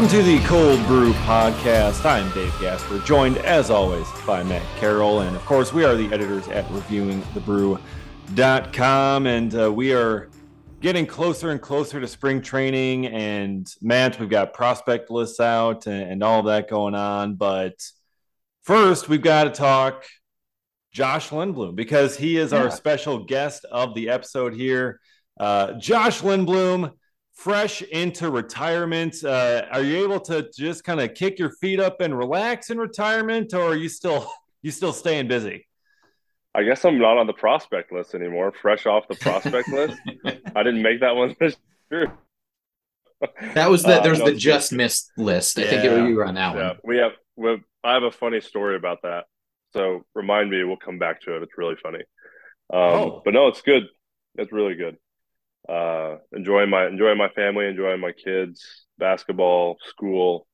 Welcome to the Cold Brew Podcast. I'm Dave Gasper, joined as always by Matt Carroll. And of course, we are the editors at reviewingthebrew.com. And uh, we are getting closer and closer to spring training. And Matt, we've got prospect lists out and, and all that going on. But first, we've got to talk Josh Lindblom because he is yeah. our special guest of the episode here. Uh, Josh Lindblom fresh into retirement. Uh, are you able to just kind of kick your feet up and relax in retirement, or are you still you still staying busy? I guess I'm not on the prospect list anymore. Fresh off the prospect list, I didn't make that one this year. That was the uh, there's no, the just missed list. I yeah. think you were on that yeah. one. We have we have, I have a funny story about that. So remind me, we'll come back to it. It's really funny. Um, oh. But no, it's good. It's really good uh, enjoying my enjoying my family, enjoying my kids, basketball, school,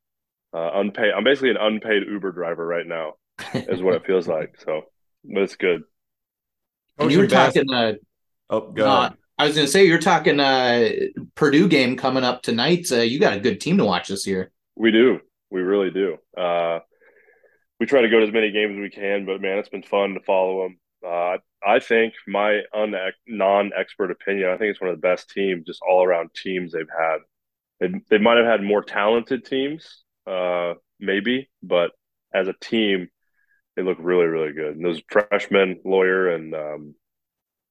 uh, unpaid. I'm basically an unpaid Uber driver right now, is what it feels like. So, but it's good. And you were talking. Uh, oh, go uh, I was going to say you're talking uh, Purdue game coming up tonight. Uh, you got a good team to watch this year. We do. We really do. Uh, we try to go to as many games as we can, but man, it's been fun to follow them. Uh, I think my un- non-expert opinion, I think it's one of the best teams, just all-around teams they've had. They, they might have had more talented teams, uh, maybe, but as a team, they look really, really good. And those freshmen, Loyer and um,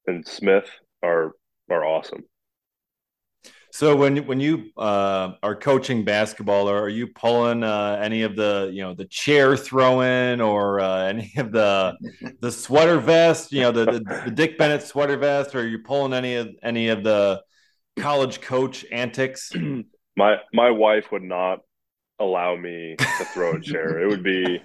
and Smith, are are awesome. So when when you uh, are coaching basketball, are you pulling uh, any of the you know the chair throwing or uh, any of the the sweater vest? You know the, the, the Dick Bennett sweater vest, or are you pulling any of any of the college coach antics? my my wife would not allow me to throw a chair. it would be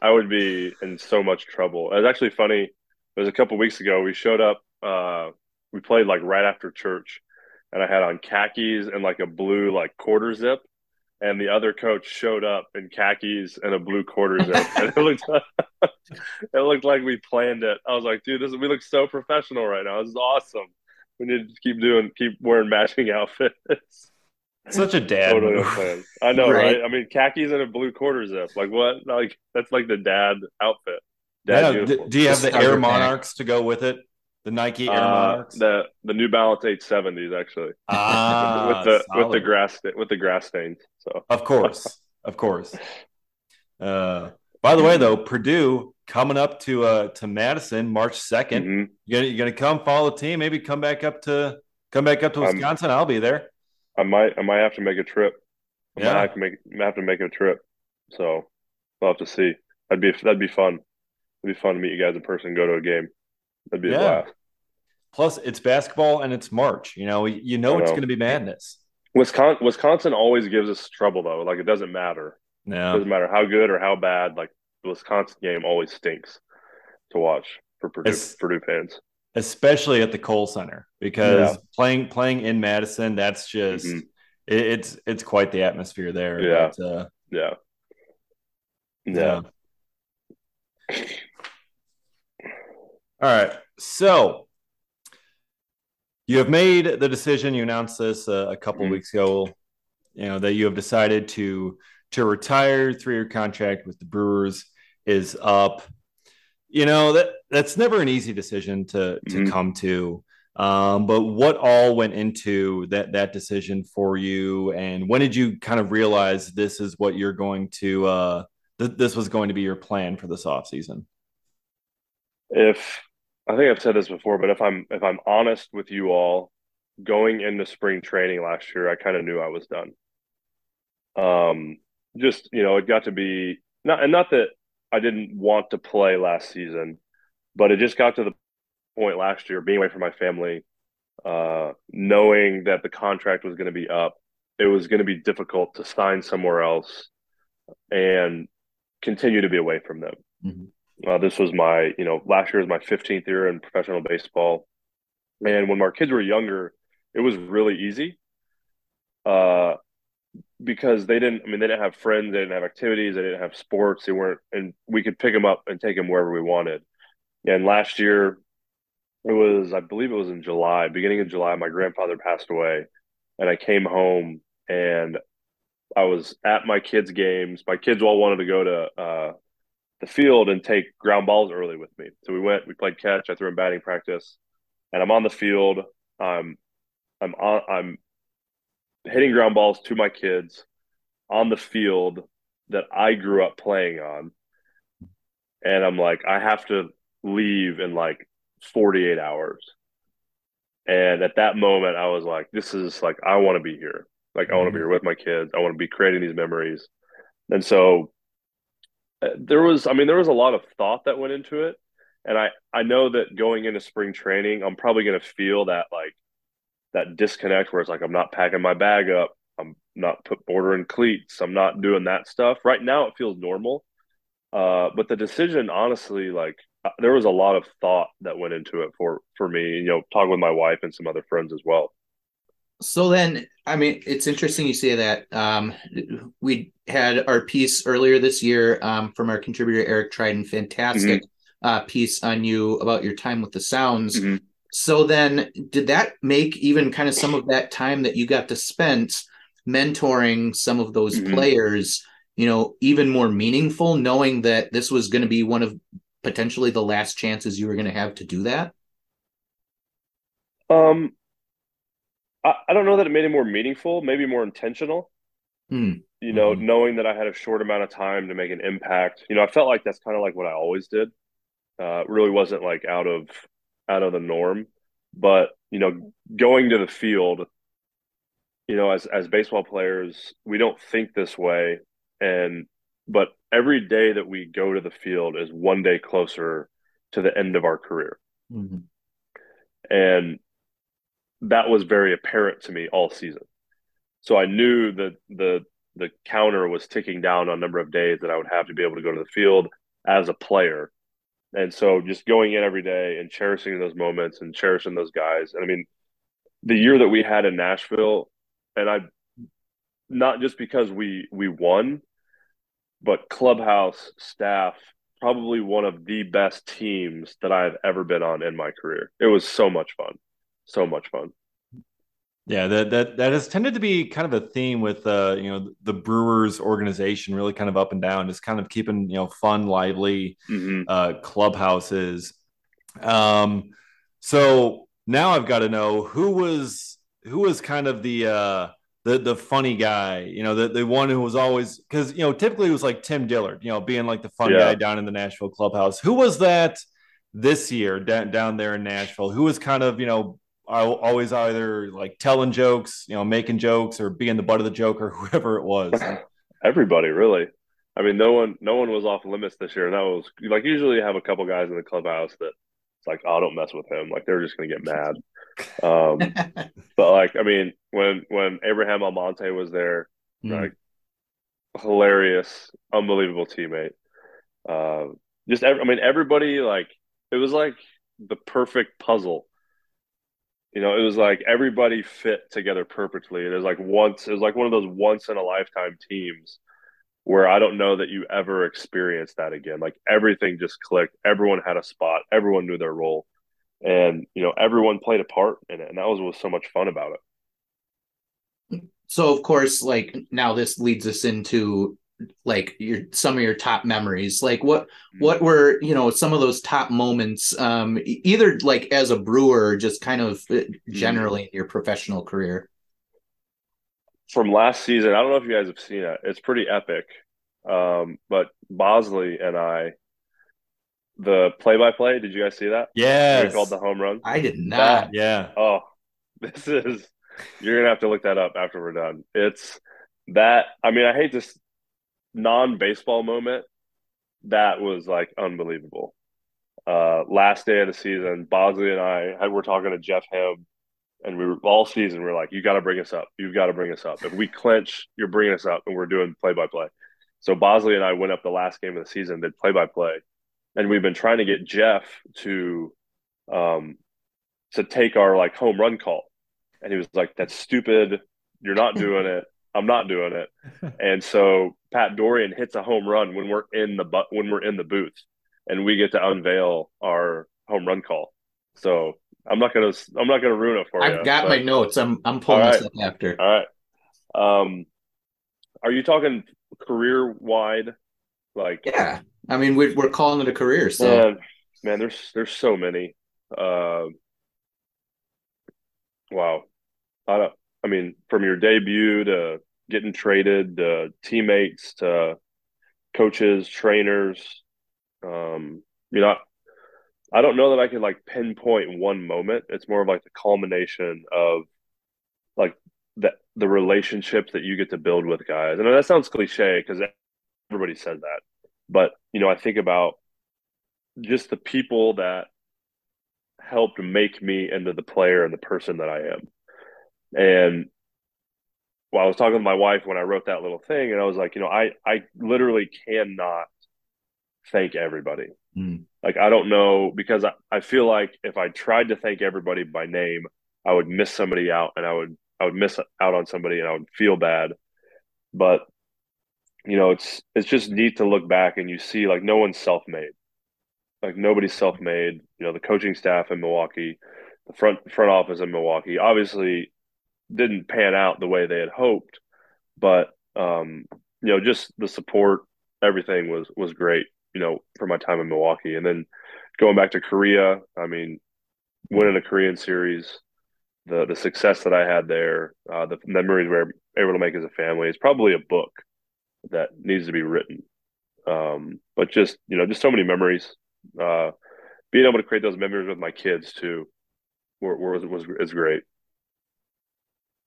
I would be in so much trouble. It was actually funny. It was a couple weeks ago. We showed up. Uh, we played like right after church and I had on khakis and like a blue like quarter zip. And the other coach showed up in khakis and a blue quarter zip, and it looked it looked like we planned it. I was like, dude, this we look so professional right now. This is awesome. We need to keep doing, keep wearing matching outfits. Such a dad totally I know, right. right? I mean, khakis and a blue quarter zip. Like what? Like that's like the dad outfit. Dad yeah. Do you have the Air Monarchs to go with it? The Nike Air uh, The the New Balance 870s actually. Ah, with the solid. with the grass with the grass stains. So of course, of course. Uh, by the way, though, Purdue coming up to uh to Madison March 2nd mm-hmm. You gonna you gonna come follow the team? Maybe come back up to come back up to Wisconsin. i will be there. I might I might have to make a trip. I yeah. might have to make have to make a trip. So we'll have to see. That'd be that'd be fun. It'd be fun to meet you guys in person, go to a game. That'd be yeah. a blast. Plus, it's basketball and it's March. You know, you know, know. it's going to be madness. Wisconsin, Wisconsin always gives us trouble though. Like it doesn't matter. No, it doesn't matter how good or how bad. Like the Wisconsin game always stinks to watch for Purdue, Purdue fans, especially at the Kohl Center because yeah. playing playing in Madison, that's just mm-hmm. it, it's it's quite the atmosphere there. Yeah, but, uh, yeah, yeah. yeah. All right, so you have made the decision. You announced this uh, a couple mm-hmm. weeks ago. You know that you have decided to to retire. Three year contract with the Brewers is up. You know that that's never an easy decision to to mm-hmm. come to. Um, but what all went into that that decision for you, and when did you kind of realize this is what you're going to uh, th- this was going to be your plan for this off season? If I think I've said this before, but if I'm if I'm honest with you all, going into spring training last year, I kind of knew I was done. Um, just you know, it got to be not and not that I didn't want to play last season, but it just got to the point last year, being away from my family, uh, knowing that the contract was going to be up, it was going to be difficult to sign somewhere else and continue to be away from them. Mm-hmm. Uh, this was my, you know, last year was my 15th year in professional baseball. And when our kids were younger, it was really easy uh, because they didn't, I mean, they didn't have friends, they didn't have activities, they didn't have sports, they weren't, and we could pick them up and take them wherever we wanted. And last year, it was, I believe it was in July, beginning of July, my grandfather passed away. And I came home and I was at my kids' games. My kids all wanted to go to uh, the field and take ground balls early with me. So we went, we played catch. I threw in batting practice, and I'm on the field. I'm I'm on I'm hitting ground balls to my kids on the field that I grew up playing on. And I'm like, I have to leave in like 48 hours. And at that moment, I was like, this is like, I want to be here. Like, I want to be mm-hmm. here with my kids. I want to be creating these memories. And so there was, I mean, there was a lot of thought that went into it. And I, I know that going into spring training, I'm probably going to feel that like that disconnect where it's like, I'm not packing my bag up. I'm not put ordering cleats. I'm not doing that stuff. Right now, it feels normal. Uh, but the decision, honestly, like uh, there was a lot of thought that went into it for for me. You know, talking with my wife and some other friends as well. So then, I mean, it's interesting you say that. Um, we had our piece earlier this year um, from our contributor Eric Tridon, fantastic mm-hmm. uh, piece on you about your time with the Sounds. Mm-hmm. So then, did that make even kind of some of that time that you got to spend mentoring some of those mm-hmm. players, you know, even more meaningful, knowing that this was going to be one of potentially the last chances you were going to have to do that? Um, I, I don't know that it made it more meaningful, maybe more intentional. Hmm. You know, mm-hmm. knowing that I had a short amount of time to make an impact. You know, I felt like that's kind of like what I always did. Uh, really wasn't like out of out of the norm, but you know, going to the field, you know, as as baseball players, we don't think this way, and but every day that we go to the field is one day closer to the end of our career. Mm-hmm. And that was very apparent to me all season. So I knew that the the counter was ticking down on number of days that I would have to be able to go to the field as a player. And so just going in every day and cherishing those moments and cherishing those guys. And I mean, the year that we had in Nashville, and I not just because we we won, but clubhouse staff probably one of the best teams that I've ever been on in my career. It was so much fun. So much fun. Yeah, that that that has tended to be kind of a theme with uh, you know, the Brewers organization really kind of up and down, just kind of keeping, you know, fun, lively mm-hmm. uh clubhouses. Um so now I've got to know who was who was kind of the uh the the funny guy, you know, the the one who was always because you know typically it was like Tim Dillard, you know, being like the fun yeah. guy down in the Nashville clubhouse. Who was that this year down down there in Nashville? Who was kind of you know always either like telling jokes, you know, making jokes, or being the butt of the joke, or whoever it was. Everybody, really. I mean, no one no one was off limits this year, and that was like usually you have a couple guys in the clubhouse that it's like, oh, don't mess with him. Like they're just gonna get mad. Um, but like, I mean, when when Abraham Almonte was there, mm. like hilarious, unbelievable teammate. Uh, just, every, I mean, everybody like it was like the perfect puzzle. You know, it was like everybody fit together perfectly. It was like once, it was like one of those once in a lifetime teams where I don't know that you ever experienced that again. Like everything just clicked. Everyone had a spot. Everyone knew their role and you know everyone played a part in it and that was was so much fun about it so of course like now this leads us into like your some of your top memories like what mm-hmm. what were you know some of those top moments um either like as a brewer or just kind of uh, mm-hmm. generally in your professional career from last season i don't know if you guys have seen it it's pretty epic um but boushley and i the play-by-play. Did you guys see that? Yeah, we called the home run. I did not. That, yeah. Oh, this is. You're gonna have to look that up after we're done. It's that. I mean, I hate this non-baseball moment. That was like unbelievable. Uh, last day of the season, Boushley and I had, were talking to Jeff Hem, and we were all season. We are like, "You got to bring us up. You've got to bring us up. If we clinch, you're bringing us up." And we're doing play-by-play. So Boushley and I went up the last game of the season, did play-by-play and we've been trying to get Jeff to um to take our like home run call. And he was like, That's stupid. You're not doing it. I'm not doing it. And so Pat Dorrian hits a home run when we're in the but when we're in the booth and we get to unveil our home run call. So I'm not gonna I'm not gonna ruin it for I've you. I've got but... my notes. I'm I'm pulling right. this up after. All right. Um are you talking career wide? Like, yeah, I mean, we're we're calling it a career, so man, man there's there's so many. Uh, wow, I don't. I mean, from your debut to getting traded, to teammates to coaches, trainers. Um, you know, I don't know that I can like pinpoint one moment. It's more of like the culmination of like the the relationships that you get to build with guys. And that sounds cliche because everybody says that, but you know, I think about just the people that helped make me into the player and the person that I am. And well, I was talking to my wife when I wrote that little thing, and I was like, you know, I I literally cannot thank everybody. Mm. Like I don't know because I, I feel like if I tried to thank everybody by name, I would miss somebody out, and I would I would miss out on somebody, and I would feel bad. But you know, it's it's just neat to look back and you see like no one's self made, like nobody's self made. You know, the coaching staff in Milwaukee, the front front office in Milwaukee, obviously didn't pan out the way they had hoped, but um, you know, just the support, everything was was great. You know, for my time in Milwaukee, and then going back to Korea, I mean, winning a Korean series, the the success that I had there, uh, the memories we were able to make as a family, is probably a book that needs to be written. Um, but just you know, just so many memories. Uh, being able to create those memories with my kids too, were, was was is great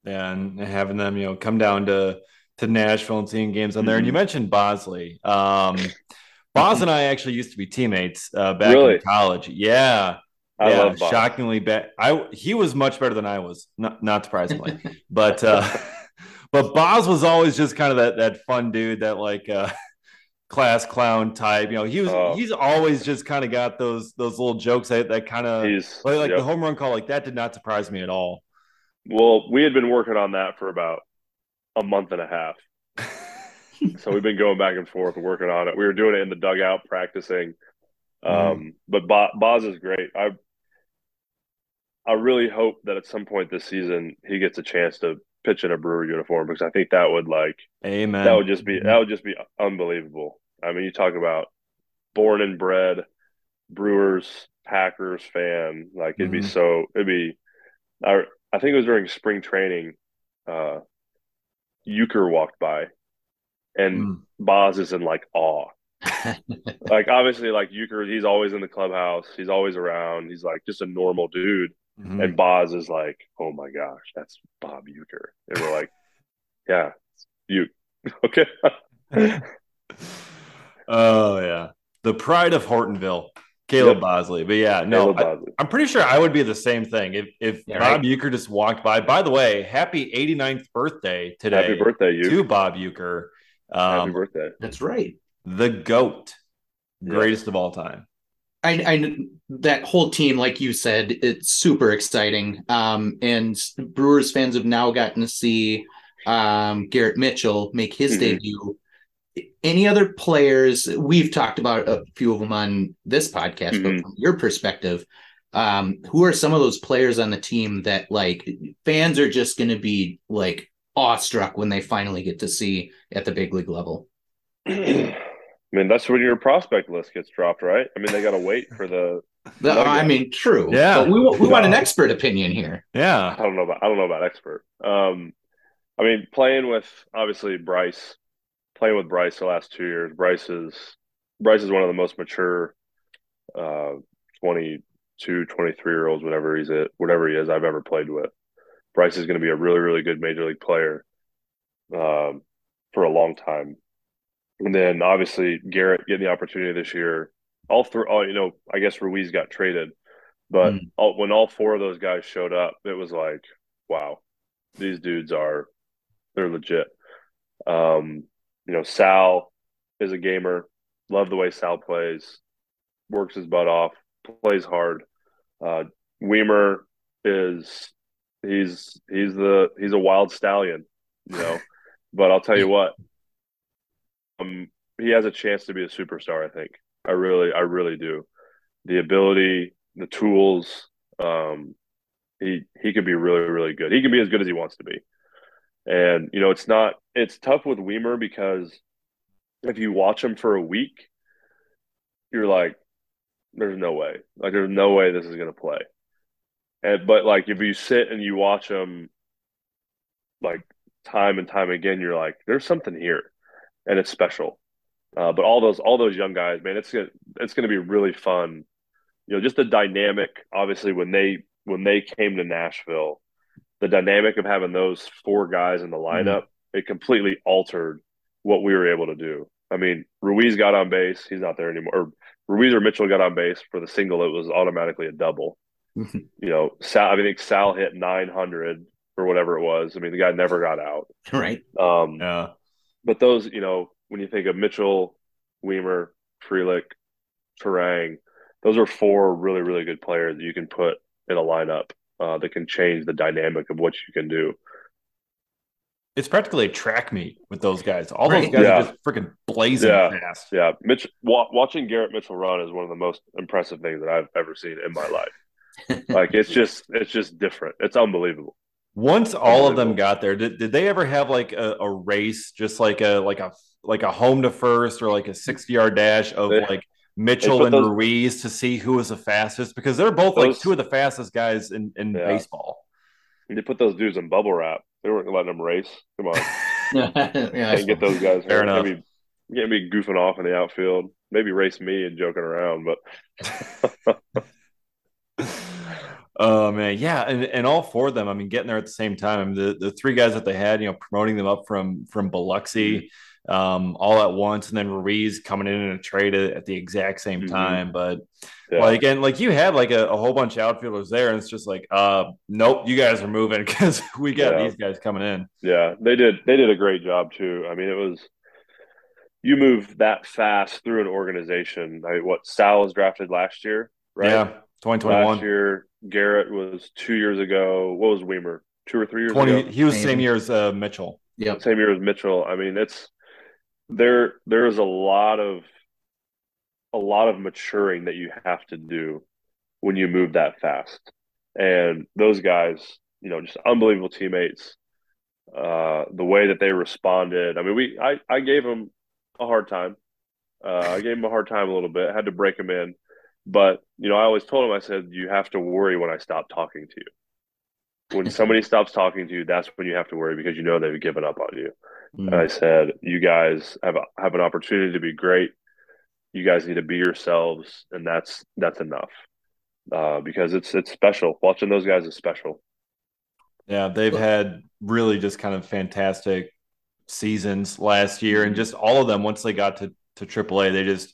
and having them, you know, come down to to Nashville and seeing games on there. Mm-hmm. And you mm-hmm. mentioned Boushley. Um, Boz and I actually used to be teammates uh, back really? in college. Yeah. I yeah, love Boz. shockingly bad. I he was much better than I was, not not surprisingly. but uh but Boz was always just kind of that that fun dude that like uh class clown type. You know, he was oh. he's always just kind of got those those little jokes that, that kind of like, like yep. the home run call like that did not surprise me at all. Well, we had been working on that for about a month and a half. so we've been going back and forth working on it. We were doing it in the dugout practicing. Um, mm. But Boz is great. I I really hope that at some point this season he gets a chance to pitch in a Brewer uniform because I think that would like Amen. That would just be that would just be unbelievable. I mean, you talk about born and bred Brewers Packers fan. Like it'd mm-hmm. be so it'd be. I I think it was during spring training. Uh, Uecker walked by, and mm. Boz is in like awe. like obviously, like Uecker, he's always in the clubhouse. He's always around. He's like just a normal dude. Mm-hmm. And Boz is like, "Oh my gosh, that's Bob Uecker." And we're like, "Yeah, you okay?" oh yeah, the pride of Hortonville. Caleb yep. Boushley. But yeah, no, I, am pretty sure I would be the same thing if if yeah, Bob right? Uecker just walked by. By the way, happy 89th birthday today. Happy birthday, you to Bob Uecker. Um, happy birthday. That's right. The goat, greatest of all time. I, I that whole team, like you said, it's super exciting. Um, and Brewers fans have now gotten to see um, Garrett Mitchell make his mm-hmm. debut any other players we've talked about a few of them on this podcast mm-hmm. but from your perspective um, who are some of those players on the team that like fans are just going to be like awestruck when they finally get to see at the big league level? I mean that's when your prospect list gets dropped right? I mean they got to wait for the, the i mean true. Yeah. But we, we want an expert opinion here. Yeah. I don't know about i don't know about expert. Um i mean playing with obviously brice playing with Brice the last two years. Brice is Brice is one of the most mature uh 22, 23 year olds, whatever he's at, whatever he is, I've ever played with. Brice is going to be a really, really good major league player um, for a long time. And then obviously Garrett getting the opportunity this year. All three, all you know, I guess Ruiz got traded, but mm. all, when all four of those guys showed up, it was like, wow, these dudes are they're legit. Um, you know, Sal is a gamer. Love the way Sal plays. Works his butt off. Plays hard. Uh, Wiemer is he's he's the he's a wild stallion, you know. but I'll tell you what, um, he has a chance to be a superstar. I think. I really, I really do. The ability, the tools, um, he he could be really, really good. He can be as good as he wants to be. And you know, it's not it's tough with Wiemer because if you watch him for a week, you're like, there's no way. Like there's no way this is gonna play. And but like if you sit and you watch him like time and time again, you're like, there's something here, and it's special. Uh, but all those all those young guys, man, it's it's going to be really fun. You know, just the dynamic. Obviously, when they when they came to Nashville, the dynamic of having those four guys in the mm-hmm. lineup, mm-hmm. it completely altered what we were able to do. I mean, Ruiz got on base; he's not there anymore. Or Ruiz or Mitchell got on base for the single; it was automatically a double. Mm-hmm. You know, Sal. I think Sal hit 900 or whatever it was. I mean, the guy never got out. Right. Um, yeah. But those, you know, when you think of Mitchell, Wiemer, Frelick, Turang, those are four really, really good players that you can put in a lineup uh, that can change the dynamic of what you can do. It's practically a track meet with those guys. All right. those guys yeah. are just freaking blazing yeah. fast. Yeah, Mitch. Wa- watching Garrett Mitchell run is one of the most impressive things that I've ever seen in my life. like it's just, it's just different. It's unbelievable. Once all of them got there, did, did they ever have like a, a race, just like a like a like a home to first or like a sixty yard dash of they, like Mitchell and those, Ruiz to see who was the fastest? Because they're both those, like two of the fastest guys in in yeah. baseball. They put those dudes in bubble wrap. They weren't letting them race. Come on, yeah, and get those guys. Fair enough. Maybe, get me goofing off in the outfield. Maybe race me and joking around, but. Oh man, yeah, and, and all four of them. I mean, getting there at the same time. I mean, the the three guys that they had, you know, promoting them up from from Biloxi, mm-hmm. Um, all at once, and then Ruiz coming in in a trade at, at the exact same mm-hmm. time. But yeah. like again, like you had like a, a, whole bunch of outfielders there, and it's just like, uh, nope, you guys are moving because we got yeah. these guys coming in. Yeah, they did. They did a great job too. I mean, it was you move that fast through an organization. I, what Sal was drafted last year, right? Yeah, twenty twenty one. Last year, Garrett was two years ago. What was Wiemer? Two or three years 20, ago? He was same year as uh, Mitchell. Yeah, same year as Mitchell. I mean, it's there. There is a lot of a lot of maturing that you have to do when you move that fast. And those guys, you know, just unbelievable teammates. Uh, the way that they responded. I mean, we I I gave them a hard time. Uh, I gave them a hard time a little bit. I had to break them in. But you know, I always told him, I said, you have to worry when I stop talking to you. When somebody stops talking to you, that's when you have to worry because you know they've given up on you. Mm. And I said, you guys have a, have an opportunity to be great. You guys need to be yourselves, and that's that's enough. Uh, because it's it's special. Watching those guys is special. Yeah, they've had really just kind of fantastic seasons last year, and mm-hmm. just all of them once they got to to AAA, they just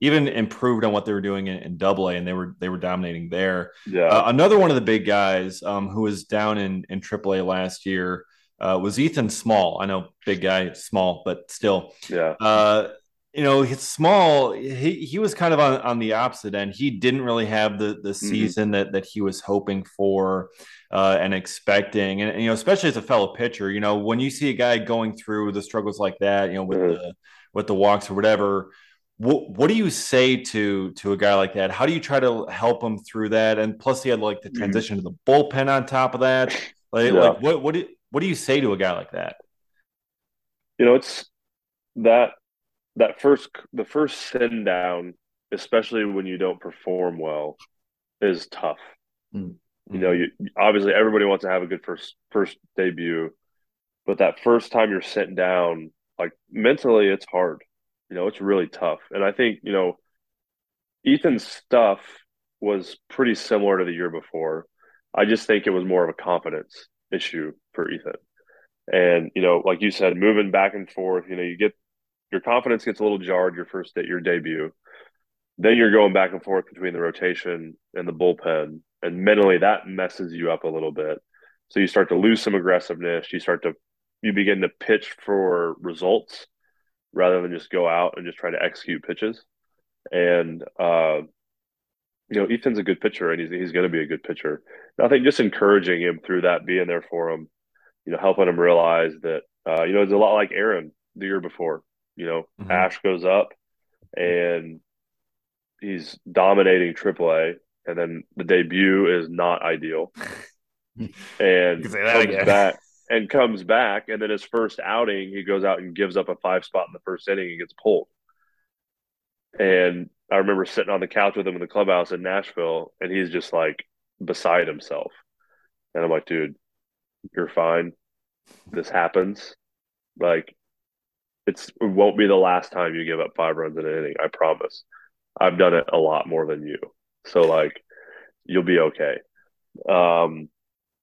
even improved on what they were doing in, in Double A, and they were they were dominating there. Yeah. Uh, another one of the big guys um, who was down in in Triple A last year uh, was Ethan Small. I know big guy, small, but still. Yeah. Uh, you know, he's small. He he was kind of on, on the opposite end. He didn't really have the the mm-hmm. season mm-hmm. that that he was hoping for uh, and expecting. And, and, you know, especially as a fellow pitcher, you know, when you see a guy going through the struggles like that, you know, with mm-hmm. the with the walks or whatever, what what do you say to to a guy like that? How do you try to help him through that? And plus, he had like the mm-hmm. transition mm-hmm. to the bullpen on top of that. Like, yeah. like what what do, what do you say to a guy like that? You know, it's that that first the first send down, especially when you don't perform well, is tough. Mm-hmm. You know, you obviously everybody wants to have a good first first debut, but that first time you're sent down, like mentally, it's hard you know, it's really tough. And I think, you know, Ethan's stuff was pretty similar to the year before. I just think it was more of a confidence issue for Ethan. And, you know, like you said, moving back and forth, you know, you get your confidence gets a little jarred your first day, your debut. Then you're going back and forth between the rotation and the bullpen. And mentally that messes you up a little bit. So you start to lose some aggressiveness. You start to you begin to pitch for results rather than just go out and just try to execute pitches. And uh, you know, Ethan's a good pitcher, and he's he's going to be a good pitcher. And I think just encouraging him through that, being there for him, you know, helping him realize that uh, you know it's a lot like Aaron the year before. You know, mm-hmm. Ash goes up, and he's dominating AAA, and then the debut is not ideal, and comes back and comes back, and then his first outing, he goes out and gives up a five spot in the first inning and gets pulled. And I remember sitting on the couch with him in the clubhouse in Nashville, and he's just like beside himself. And I'm like, dude, you're fine. This happens. Like, it's it won't be the last time you give up five runs in an inning. I promise. I've done it a lot more than you. So like, you'll be okay. Um,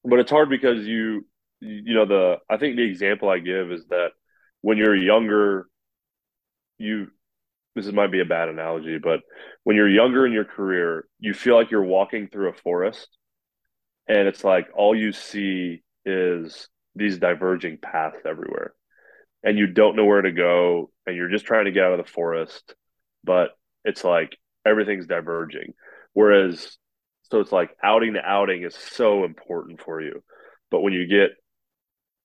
but it's hard because you, you know, the I think the example I give is that when you're younger, you this might be a bad analogy, but when you're younger in your career, you feel like you're walking through a forest and it's like all you see is these diverging paths everywhere. And you don't know where to go and you're just trying to get out of the forest, but it's like everything's diverging. Whereas so it's like outing to outing is so important for you. But when you get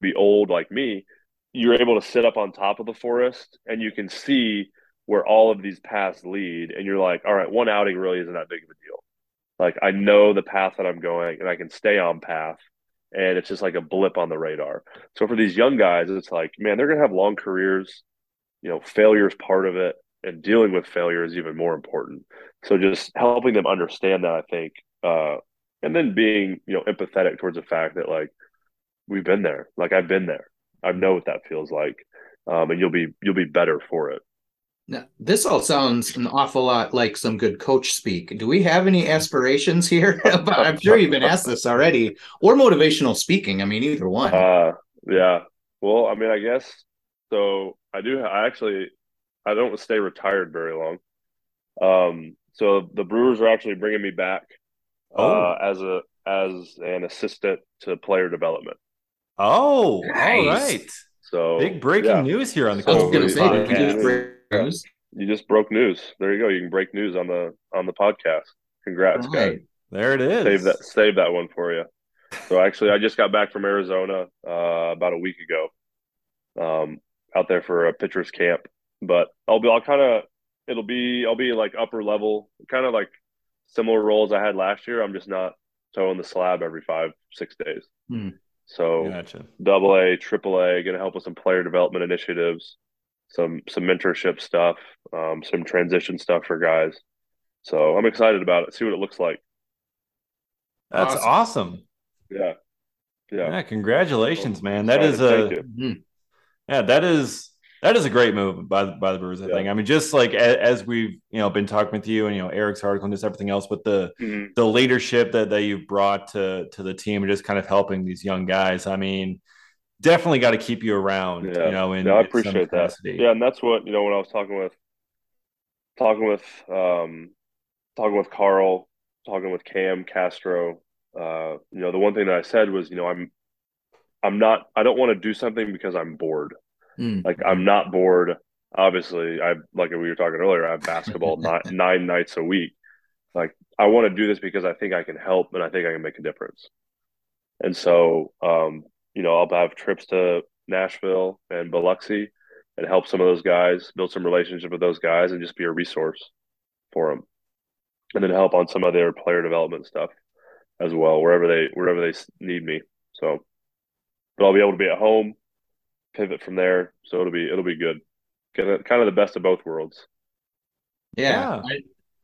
be old like me, you're able to sit up on top of the forest and you can see where all of these paths lead. And you're like all right one outing really isn't that big of a deal. Like i know the path that i'm going and i can stay on path. And it's just like a blip on the radar. So for these young guys it's like man they're going to have long careers. You know failure is part of it and dealing with failure is even more important. So just helping them understand that i think uh, and then being you know empathetic towards the fact that like we've been there like i've been there i know what that feels like um, and you'll be you'll be better for it now, this all sounds an awful lot like some good coach speak. Do we have any aspirations here? I'm sure you've been asked this already, or motivational speaking. I mean, either one. Uh, yeah. Well, I mean, I guess so. I do. I actually, I don't stay retired very long. Um, so the Brewers are actually bringing me back uh, oh. uh, as a as an assistant to player development. Oh, nice. all right. So big breaking yeah. news here on the. I was going to say, news. You just broke news. There you go. You can break news on the on the podcast. Congrats, right. guys. There it is. Save that. Save that one for you. So actually, I just got back from Arizona uh, about a week ago. Um, out there for a pitcher's camp, but I'll be. I'll kind of. It'll be. I'll be like upper level, kind of like similar roles I had last year. I'm just not towing the slab every five six days. Hmm. So gotcha. double A, triple A, going to help with some player development initiatives some some mentorship stuff, um, some transition stuff for guys. So I'm excited about it. See what it looks like. That's awesome. awesome. Yeah. yeah. Yeah. Congratulations, man. That is a hmm. yeah. That is that is a great move by the, by the Brewers. I yeah. think. I mean, just like as, as, we've you know been talking with you and you know Eric's article and just everything else, but the mm-hmm. the leadership that that you've brought to to the team and just kind of helping these young guys. I mean, definitely got to keep you around. Yeah. You know, in, yeah, I appreciate that. Yeah, and that's what you know when I was talking with talking with um talking with Carl, talking with Cam Castro. Uh, you know, the one thing that I said was, you know, I'm I'm not I don't want to do something because I'm bored. Mm. Like I'm not bored. Obviously, I like we were talking earlier. I have basketball nine, nine nights a week. Like I want to do this because I think I can help and I think I can make a difference. And so, um, you know, I'll have trips to Nashville and Biloxi and help some of those guys, build some relationship with those guys, and just be a resource for them, and then help on some of their player development stuff as well, wherever they wherever they need me. So, but I'll be able to be at home, pivot from there. So it'll be it'll be good, kind of kind of the best of both worlds. Yeah, yeah.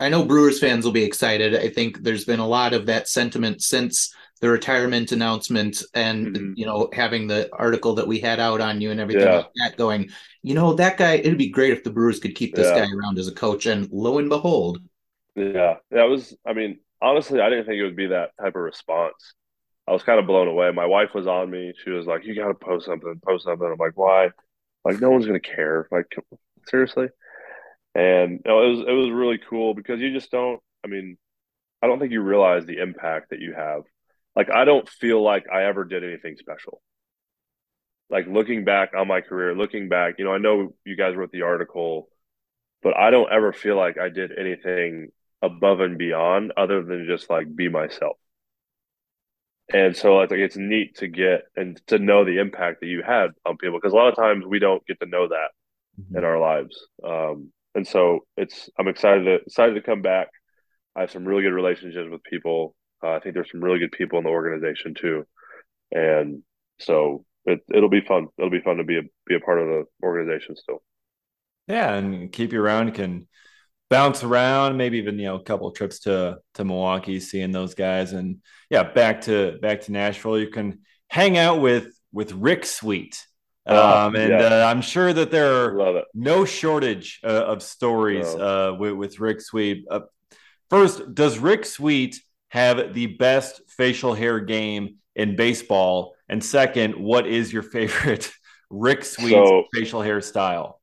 I, I know Brewers fans will be excited. I think there's been a lot of that sentiment since the retirement announcement and mm-hmm. you know having the article that we had out on you and everything yeah. like that going you know that guy it'd be great if the brewers could keep this yeah. guy around as a coach and lo and behold yeah that was i mean honestly i didn't think it would be that type of response i was kind of blown away. My wife was on me. She was like you gotta post something post something. I'm like why? Like no one's gonna care. Like seriously? And you know, it was it was really cool because you just don't i mean i don't think you realize the impact that you have. Like I don't feel like I ever did anything special. Like looking back on my career, looking back, you know, I know you guys wrote the article, but I don't ever feel like I did anything above and beyond other than just like be myself. And so it's like it's neat to get and to know the impact that you had on people because a lot of times we don't get to know that mm-hmm. in our lives. Um, and so it's I'm excited to excited to come back. I have some really good relationships with people uh, I think there's some really good people in the organization too, and so it it'll be fun. It'll be fun to be a be a part of the organization still. Yeah, and keep you around can bounce around, maybe even you know a couple trips to to Milwaukee, seeing those guys, and yeah, back to back to Nashville. You can hang out with with Rick Sweet. Oh, um, and yeah. uh, I'm sure that there are no shortage uh, of stories uh, with, with, Rick Sweet. Uh, first, does Rick Sweet have the best facial hair game in baseball? And second, what is your favorite Rick Sweet so, facial hairstyle?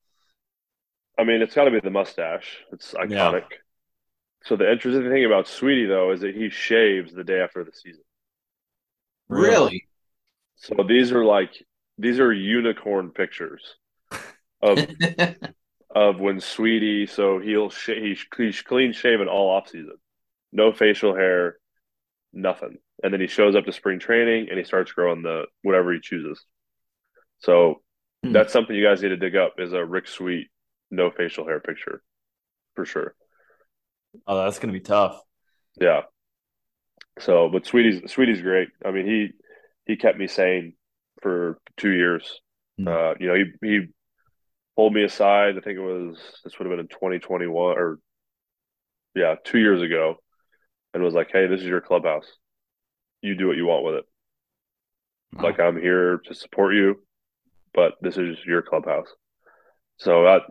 I mean, it's got to be the mustache. It's iconic. Yeah. So the interesting thing about Sweetie though is that he shaves the day after the season. Really? So these are like these are unicorn pictures of of when Sweetie. So he'll sh- he's, he's clean shaven all off season, no facial hair, nothing, and then he shows up to spring training and he starts growing the whatever he chooses. So hmm. that's something you guys need to dig up is a Rick Sweet no facial hair picture for sure. Oh, that's gonna be tough. Yeah. So, but Sweetie's Sweetie's great. I mean, he he kept me sane for two years. Mm. Uh, you know, he he pulled me aside. I think it was this would have been in 2021 or yeah, two years ago, and was like, "Hey, this is your clubhouse. You do what you want with it. Wow. Like I'm here to support you, but this is your clubhouse." So that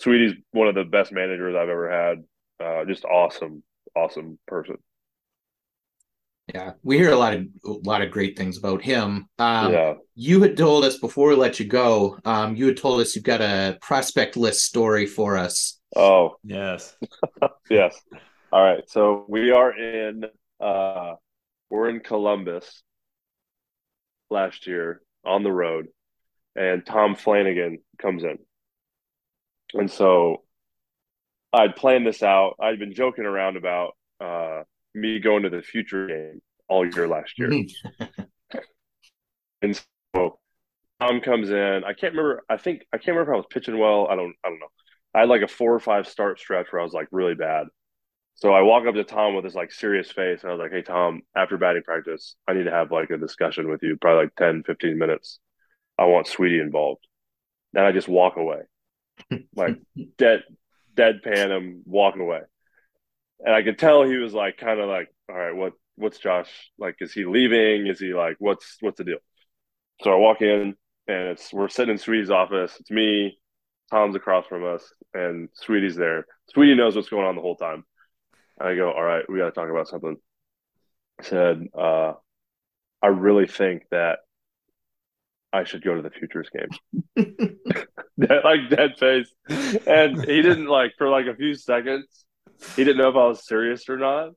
Sweetie's one of the best managers I've ever had. Uh, just awesome, awesome person. Yeah, we hear a lot of a lot of great things about him. Um, yeah. You had told us before we let you go. Um, you had told us you've got a prospect list story for us. Oh yes, yes. All right, so we are in uh, we're in Columbus last year on the road, and Tom Flanagan comes in. And so I'd planned this out. I'd been joking around about uh, me going to the future game all year last year. and so Tom comes in. I can't remember. I think I can't remember if I was pitching well. I don't. I don't know. I had like a four or five start stretch where I was like really bad. So I walk up to Tom with this like serious face and I was like, "Hey Tom, after batting practice, I need to have like a discussion with you, probably like 10, 15 minutes. I want Sweetie involved." Then I just walk away like dead deadpan him walking away. And I could tell he was like kind of like, all right, what what's Josh like? Is he leaving? Is he like what's what's the deal? So I walk in and it's we're sitting in Sweetie's office. It's me, Tom's across from us, and Sweetie's there. Sweetie knows what's going on the whole time. And I go, all right, we got to talk about something. I said, uh, I really think that I should go to the futures game. like dead face. And he didn't like for like a few seconds, he didn't know if I was serious or not.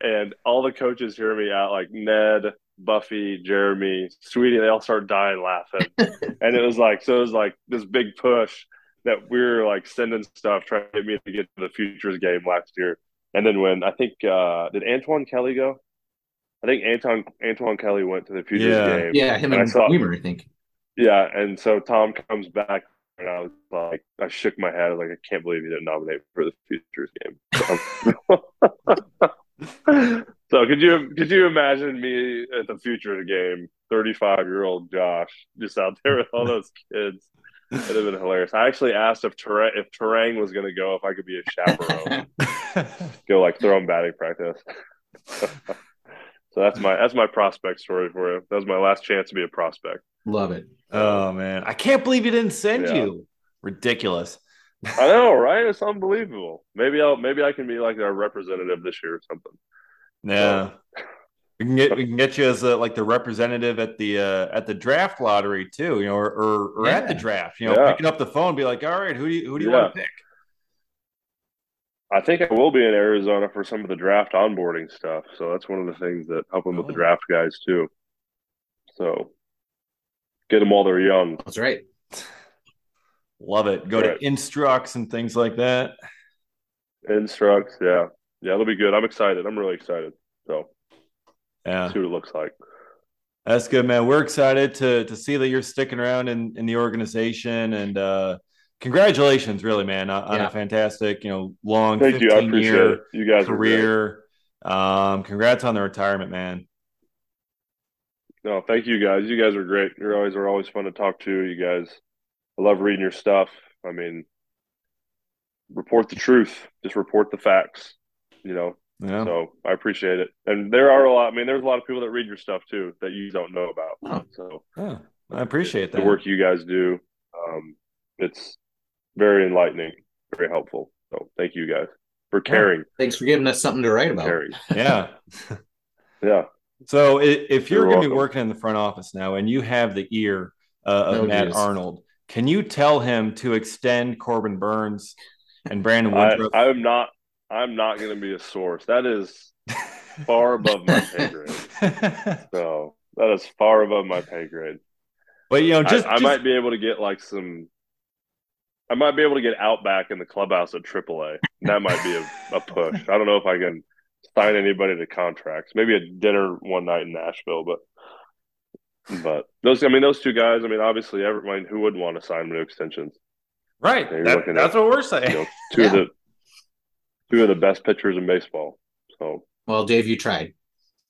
And all the coaches hear me out, like Ned, Buffy, Jeremy, Sweetie, they all start dying laughing. and it was like, so it was like this big push that we are like sending stuff trying to get me to get to the futures game last year. And then when I think uh did Antoine Kelly go? I think Anton Antoine Kelly went to the futures yeah. game. Yeah, him and, and I saw, Wiemer, I think. Yeah, and so Tom comes back, and I was like, I shook my head, like I can't believe he didn't nominate for the futures game. so could you could you imagine me at the futures game, thirty five year old Josh, just out there with all those kids? It'd have been hilarious. I actually asked if Turang, if Turang was going to go, if I could be a chaperone, go like throw him batting practice. so that's my that's my prospect story for you. That was my last chance to be a prospect. Love it. Oh man, I can't believe he didn't send yeah. you. Ridiculous. I know, right? It's unbelievable. Maybe I'll maybe I can be like our representative this year or something. Yeah. So. We can get we can get you as a, like the representative at the uh, at the draft lottery too, you know, or or, or yeah. at the draft, you know, yeah. picking up the phone, be like, all right, who do you who do you yeah. want to pick? I think I will be in Arizona for some of the draft onboarding stuff. So that's one of the things that help them oh. with the oh. draft guys too. So Get them while they're young. That's right. Love it. Go right. to Instructs and things like that. Instructs, yeah. Yeah, it'll be good. I'm excited. I'm really excited. So yeah. see what it looks like. That's good, man. We're excited to to see that you're sticking around in, in the organization and uh congratulations, really, man, on, yeah. a fantastic, you know, long Thank 15 you. year it. You guys career. Um, congrats on the retirement, man. No, thank you guys. You guys are great. You're always are always fun to talk to. You guys, I love reading your stuff. I mean, report the truth. Just report the facts. You know. Yeah. So I appreciate it. And there are a lot. I mean, there's a lot of people that read your stuff too that you don't know about. Oh. So yeah, I appreciate that the work you guys do. Um, it's very enlightening, very helpful. So thank you guys for caring. Thanks for giving us something to write about. Caring. Yeah. yeah. So if you're, you're going to be working in the front office now and you have the ear uh, of Matt. Arnold, can you tell him to extend Corbin Burnes and Brandon Woodruff? I, I'm not. I'm not going to be a source. That is far above my pay grade. So that is far above my pay grade. But you know, just I, I might be able to get like some. I might be able to get out back in the clubhouse at AAA. That might be a, a push. I don't know if I can sign anybody to contracts. Maybe a dinner one night in Nashville, but but those I mean those two guys. I mean, obviously, everyone who wouldn't want to sign new extensions, right? that, that's at, what we're saying. You know, two yeah. of the two of the best pitchers in baseball. So well, Dave, you tried.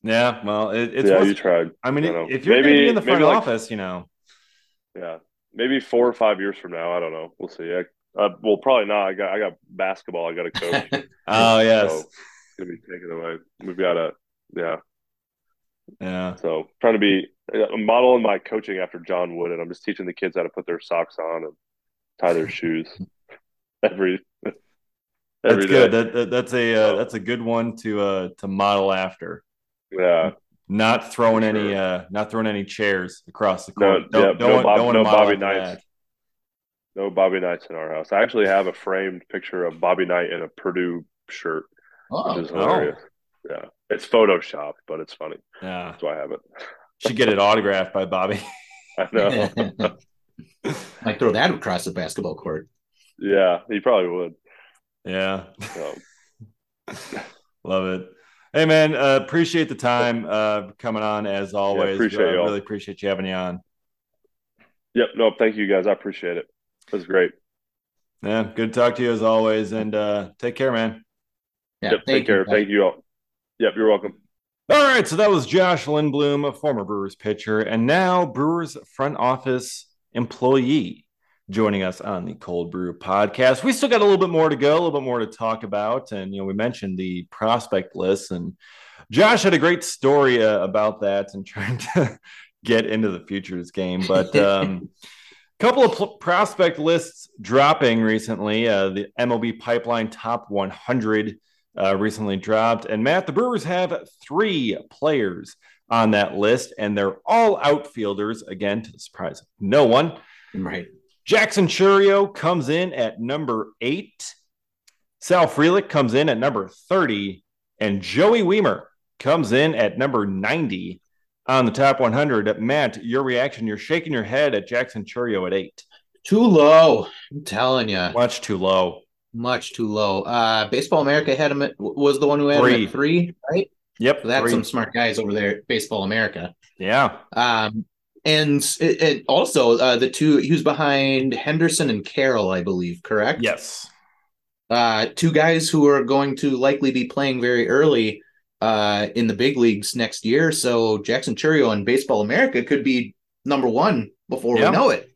Yeah, well, it, it's yeah, you tried. I mean, I if you're maybe, in the front office, like, you know, yeah, maybe four or five years from now, I don't know. We'll see. I, uh, well, probably not. I got I got basketball. I got a coach. oh yes, so it's gonna be taken away. We've got to yeah, yeah. So trying to be I'm modeling my coaching after John Wood, and I'm just teaching the kids how to put their socks on and tie their shoes every. That's good. That, that, that's a uh, that's a good one to uh to model after. Yeah, not throwing sure. any uh not throwing any chairs across the court. No, don't, yeah, no, Bob, don't no Bobby Knights. No Bobby Knights in our house. I actually have a framed picture of Bobby Knight in a Purdue shirt, oh, which is hilarious. Oh. Yeah, it's Photoshop, but it's funny. Yeah, that's why I have it. Should get it autographed by Bobby. I know. Might throw that across the basketball court. Yeah, he probably would. Yeah. So. Love it. Hey man, uh, appreciate the time uh, coming on as always. Yeah, appreciate uh, really appreciate you having me on. Yep. No, thank you guys. I appreciate it. It was great. Yeah, good to talk to you as always, and uh, take care, man. Yeah, yep, take care. Thank you all. Yep, you're welcome. All right, so that was Josh Lindblom, a former Brewers pitcher, and now Brewers front office employee joining us on the Cold Brew podcast. We still got a little bit more to go, a little bit more to talk about. And, you know, we mentioned the prospect list, and Josh had a great story uh, about that and trying to get into the futures game. But, um, a couple of pl- prospect lists dropping recently. Uh, the MLB Pipeline Top 100 uh, recently dropped. And Matt, the Brewers have three players on that list, and they're all outfielders, again, to the surprise of no one. Right. Jackson Chourio comes in at number eight. Sal Frelick comes in at number 30. And Joey Wiemer comes in at number 90 on the top 100. Matt, your reaction? You're shaking your head at Jackson Chourio at eight. Too low. I'm telling you. Much too low. Much too low. Uh, Baseball America had him at, was the one who had three. him at three, right? Yep. So that's three. some smart guys over there at Baseball America. Yeah. Um, and it, it also uh, the two he was behind Henderson and Carroll, I believe, correct? Yes. Uh, two guys who are going to likely be playing very early uh, in the big leagues next year. So Jackson Chourio and Baseball America could be number one before yeah. we know it.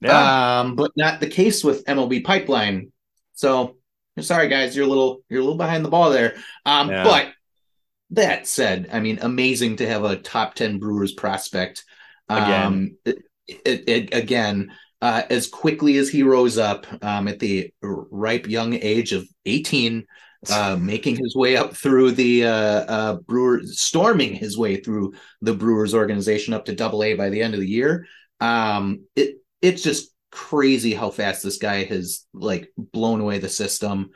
Yeah. Um, but not the case with MLB Pipeline. So sorry guys, you're a little you're a little behind the ball there. Um, yeah. but that said, I mean, amazing to have a top 10 Brewers prospect Again, um, it, it, it, again, uh, as quickly as he rose up um, at the ripe young age of 18, uh, making his way up through the uh, uh, Brewers, storming his way through the Brewers organization up to Double A by the end of the year. Um, it it's just crazy how fast this guy has like blown away the system.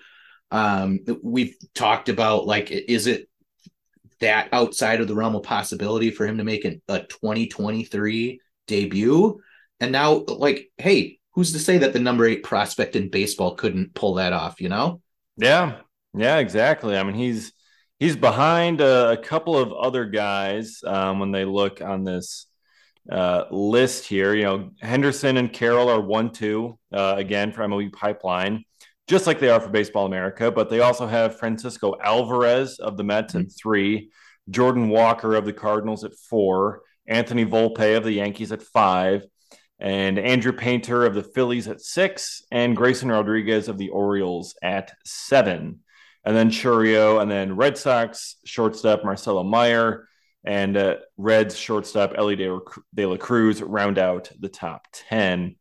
Um, we've talked about like, is it that outside of the realm of possibility for him to make an, a 2023 debut. And now, like, hey, who's to say that the number eight prospect in baseball couldn't pull that off, you know? Yeah. Yeah, exactly. I mean, he's he's behind a, a couple of other guys um, when they look on this uh, list here. You know, Henderson and Carroll are one, two, uh, again, for MLB Pipeline, just like they are for Baseball America. But they also have Francisco Alvarez of the Mets mm-hmm. at three, Jordan Walker of the Cardinals at four, Anthony Volpe of the Yankees at five, and Andrew Painter of the Phillies at six, and Grayson Rodriguez of the Orioles at seven. And then Chourio, and then Red Sox shortstop Marcelo Meyer, and uh, Reds shortstop Elly De, De La Cruz round out the top 10.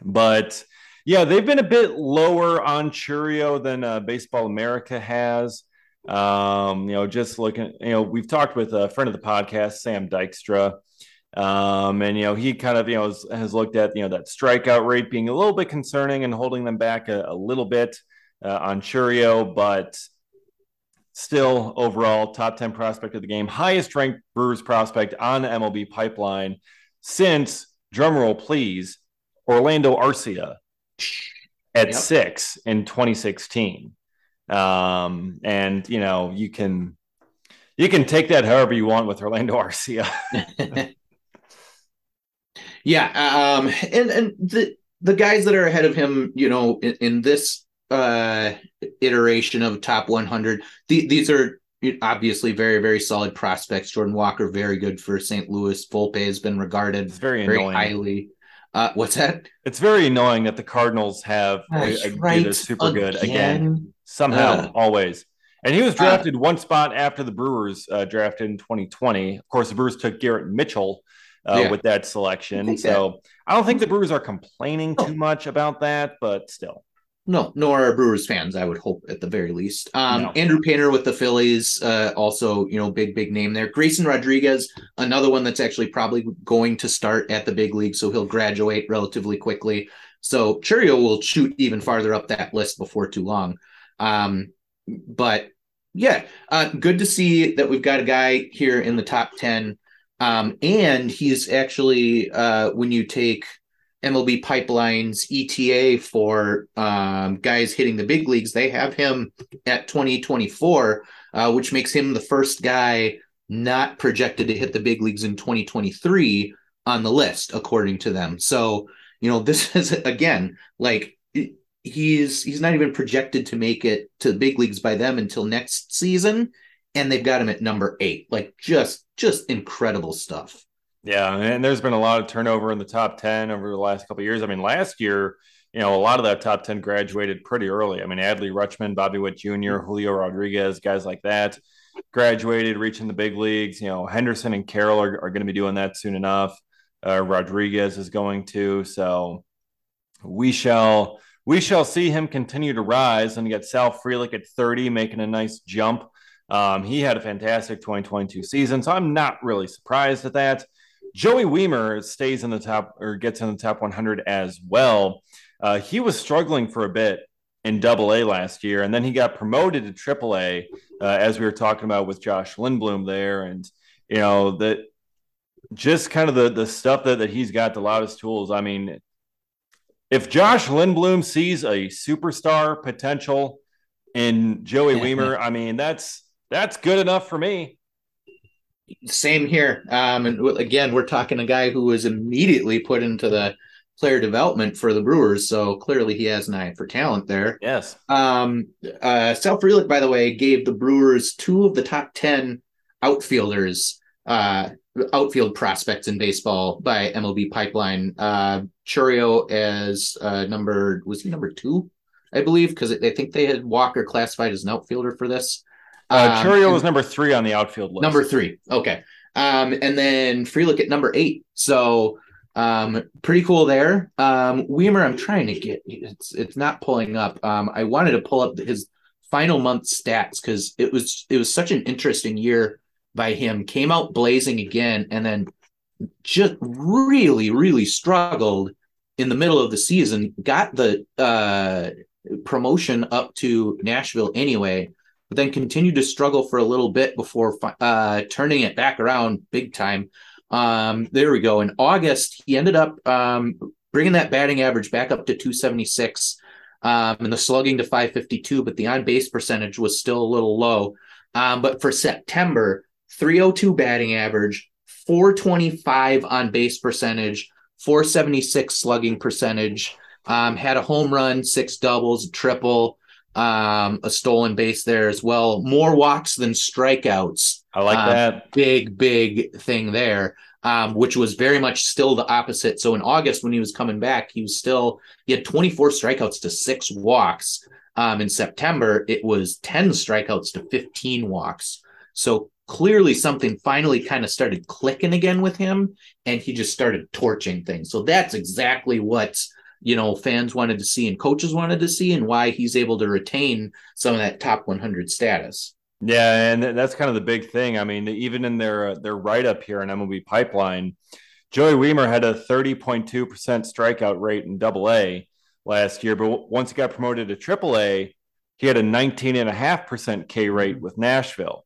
But yeah, they've been a bit lower on Chourio than uh, Baseball America has. Um, you know, just looking, you know, we've talked with a friend of the podcast, Sam Dykstra, um, and you know, he kind of you know has, has, looked at you know that strikeout rate being a little bit concerning and holding them back a, a little bit uh, on Chourio, but still overall top 10 prospect of the game, highest ranked Brewers prospect on MLB pipeline since drumroll please, Orlando Arcia at yep. six in 2016. Um, and you know, you can you can take that however you want with Orlando Arcia. yeah, um, and and the the guys that are ahead of him, you know, in, in this uh iteration of top 100, the, these are obviously very very solid prospects. Jordan Walker, very good for St. Louis. Volpe has been regarded it's very, very highly. Uh, what's that? It's very annoying that the Cardinals have a, a right. super again. good again somehow, uh, always. And he was uh, drafted one spot after the Brewers uh, drafted in 2020. Of course, the Brewers took Garrett Mitchell uh, yeah. with that selection. I so that, I don't think the Brewers are complaining too much about that, but still. No, nor are Brewers fans, I would hope at the very least. Um, no. Andrew Painter with the Phillies, uh, also, you know, big, big name there. Grayson Rodriguez, another one that's actually probably going to start at the big league, so he'll graduate relatively quickly. So Chourio will shoot even farther up that list before too long. Um, but yeah, uh, good to see that we've got a guy here in the top 10. Um, and he's actually, uh, when you take MLB Pipeline's ETA for um, guys hitting the big leagues, they have him at 2024, uh, which makes him the first guy not projected to hit the big leagues in 2023 on the list, according to them. So, you know, this is again like he's he's not even projected to make it to the big leagues by them until next season and they've got him at number 8 like just just incredible stuff yeah and there's been a lot of turnover in the top 10 over the last couple years i mean last year you know a lot of that top 10 graduated pretty early i mean adley rutschman bobby witt jr julio rodriguez guys like that graduated reaching the big leagues you know henderson and carroll are, are going to be doing that soon enough uh, rodriguez is going to so we shall we shall see him continue to rise. And got Sal Frelick at 30, making a nice jump. Um, he had a fantastic 2022 season, so I'm not really surprised at that. Joey Wiemer stays in the top or gets in the top 100 as well. Uh, he was struggling for a bit in double A last year, and then he got promoted to triple A, uh, as we were talking about with Josh Lindblom there. And, you know, that just kind of the, the stuff that, that he's got, the loudest tools. I mean, if Josh Lindblom sees a superstar potential in Joey Wiemer, I mean that's that's good enough for me. Same here. Um, and again, we're talking a guy who was immediately put into the player development for the Brewers, so clearly he has an eye for talent there. Yes. Um, uh, Sal Frelick, by the way, gave the Brewers two of the top ten outfielders uh, outfield prospects in baseball by MLB Pipeline. Uh, Chourio as uh, number was he number two, I believe, because I think they had Walker classified as an outfielder for this. Uh, um, Chourio was number three on the outfield list. Number three, okay. Um, and then Frelick at number eight. So um, pretty cool there. Um, Wiemer, I'm trying to get it's it's not pulling up. Um, I wanted to pull up his final month stats because it was it was such an interesting year by him, came out blazing again, and then just really, really struggled in the middle of the season. Got the uh, promotion up to Nashville anyway, then continued to struggle for a little bit before uh, turning it back around big time. Um, there we go. In August, he ended up um, bringing that batting average back up to 276 um, and the slugging to 552, but the on base percentage was still a little low. Um, but for September, 302 batting average, 425 on base percentage, 476 slugging percentage. Um, had a home run, six doubles, triple, um, a stolen base there as well. More walks than strikeouts. I like um, that. Big, big thing there. um, which was very much still the opposite. So in August, when he was coming back, he was still he had 24 strikeouts to six walks. Um, in September, it was 10 strikeouts to 15 walks. So clearly something finally kind of started clicking again with him and he just started torching things. So that's exactly what you know fans wanted to see and coaches wanted to see and why he's able to retain some of that top 100 status. Yeah, and that's kind of the big thing. I mean, even in their uh, their write up here in MLB Pipeline, Joey Wiemer had a 30.2% strikeout rate in Double A last year, but once he got promoted to Triple A, he had a 19.5% K rate with Nashville.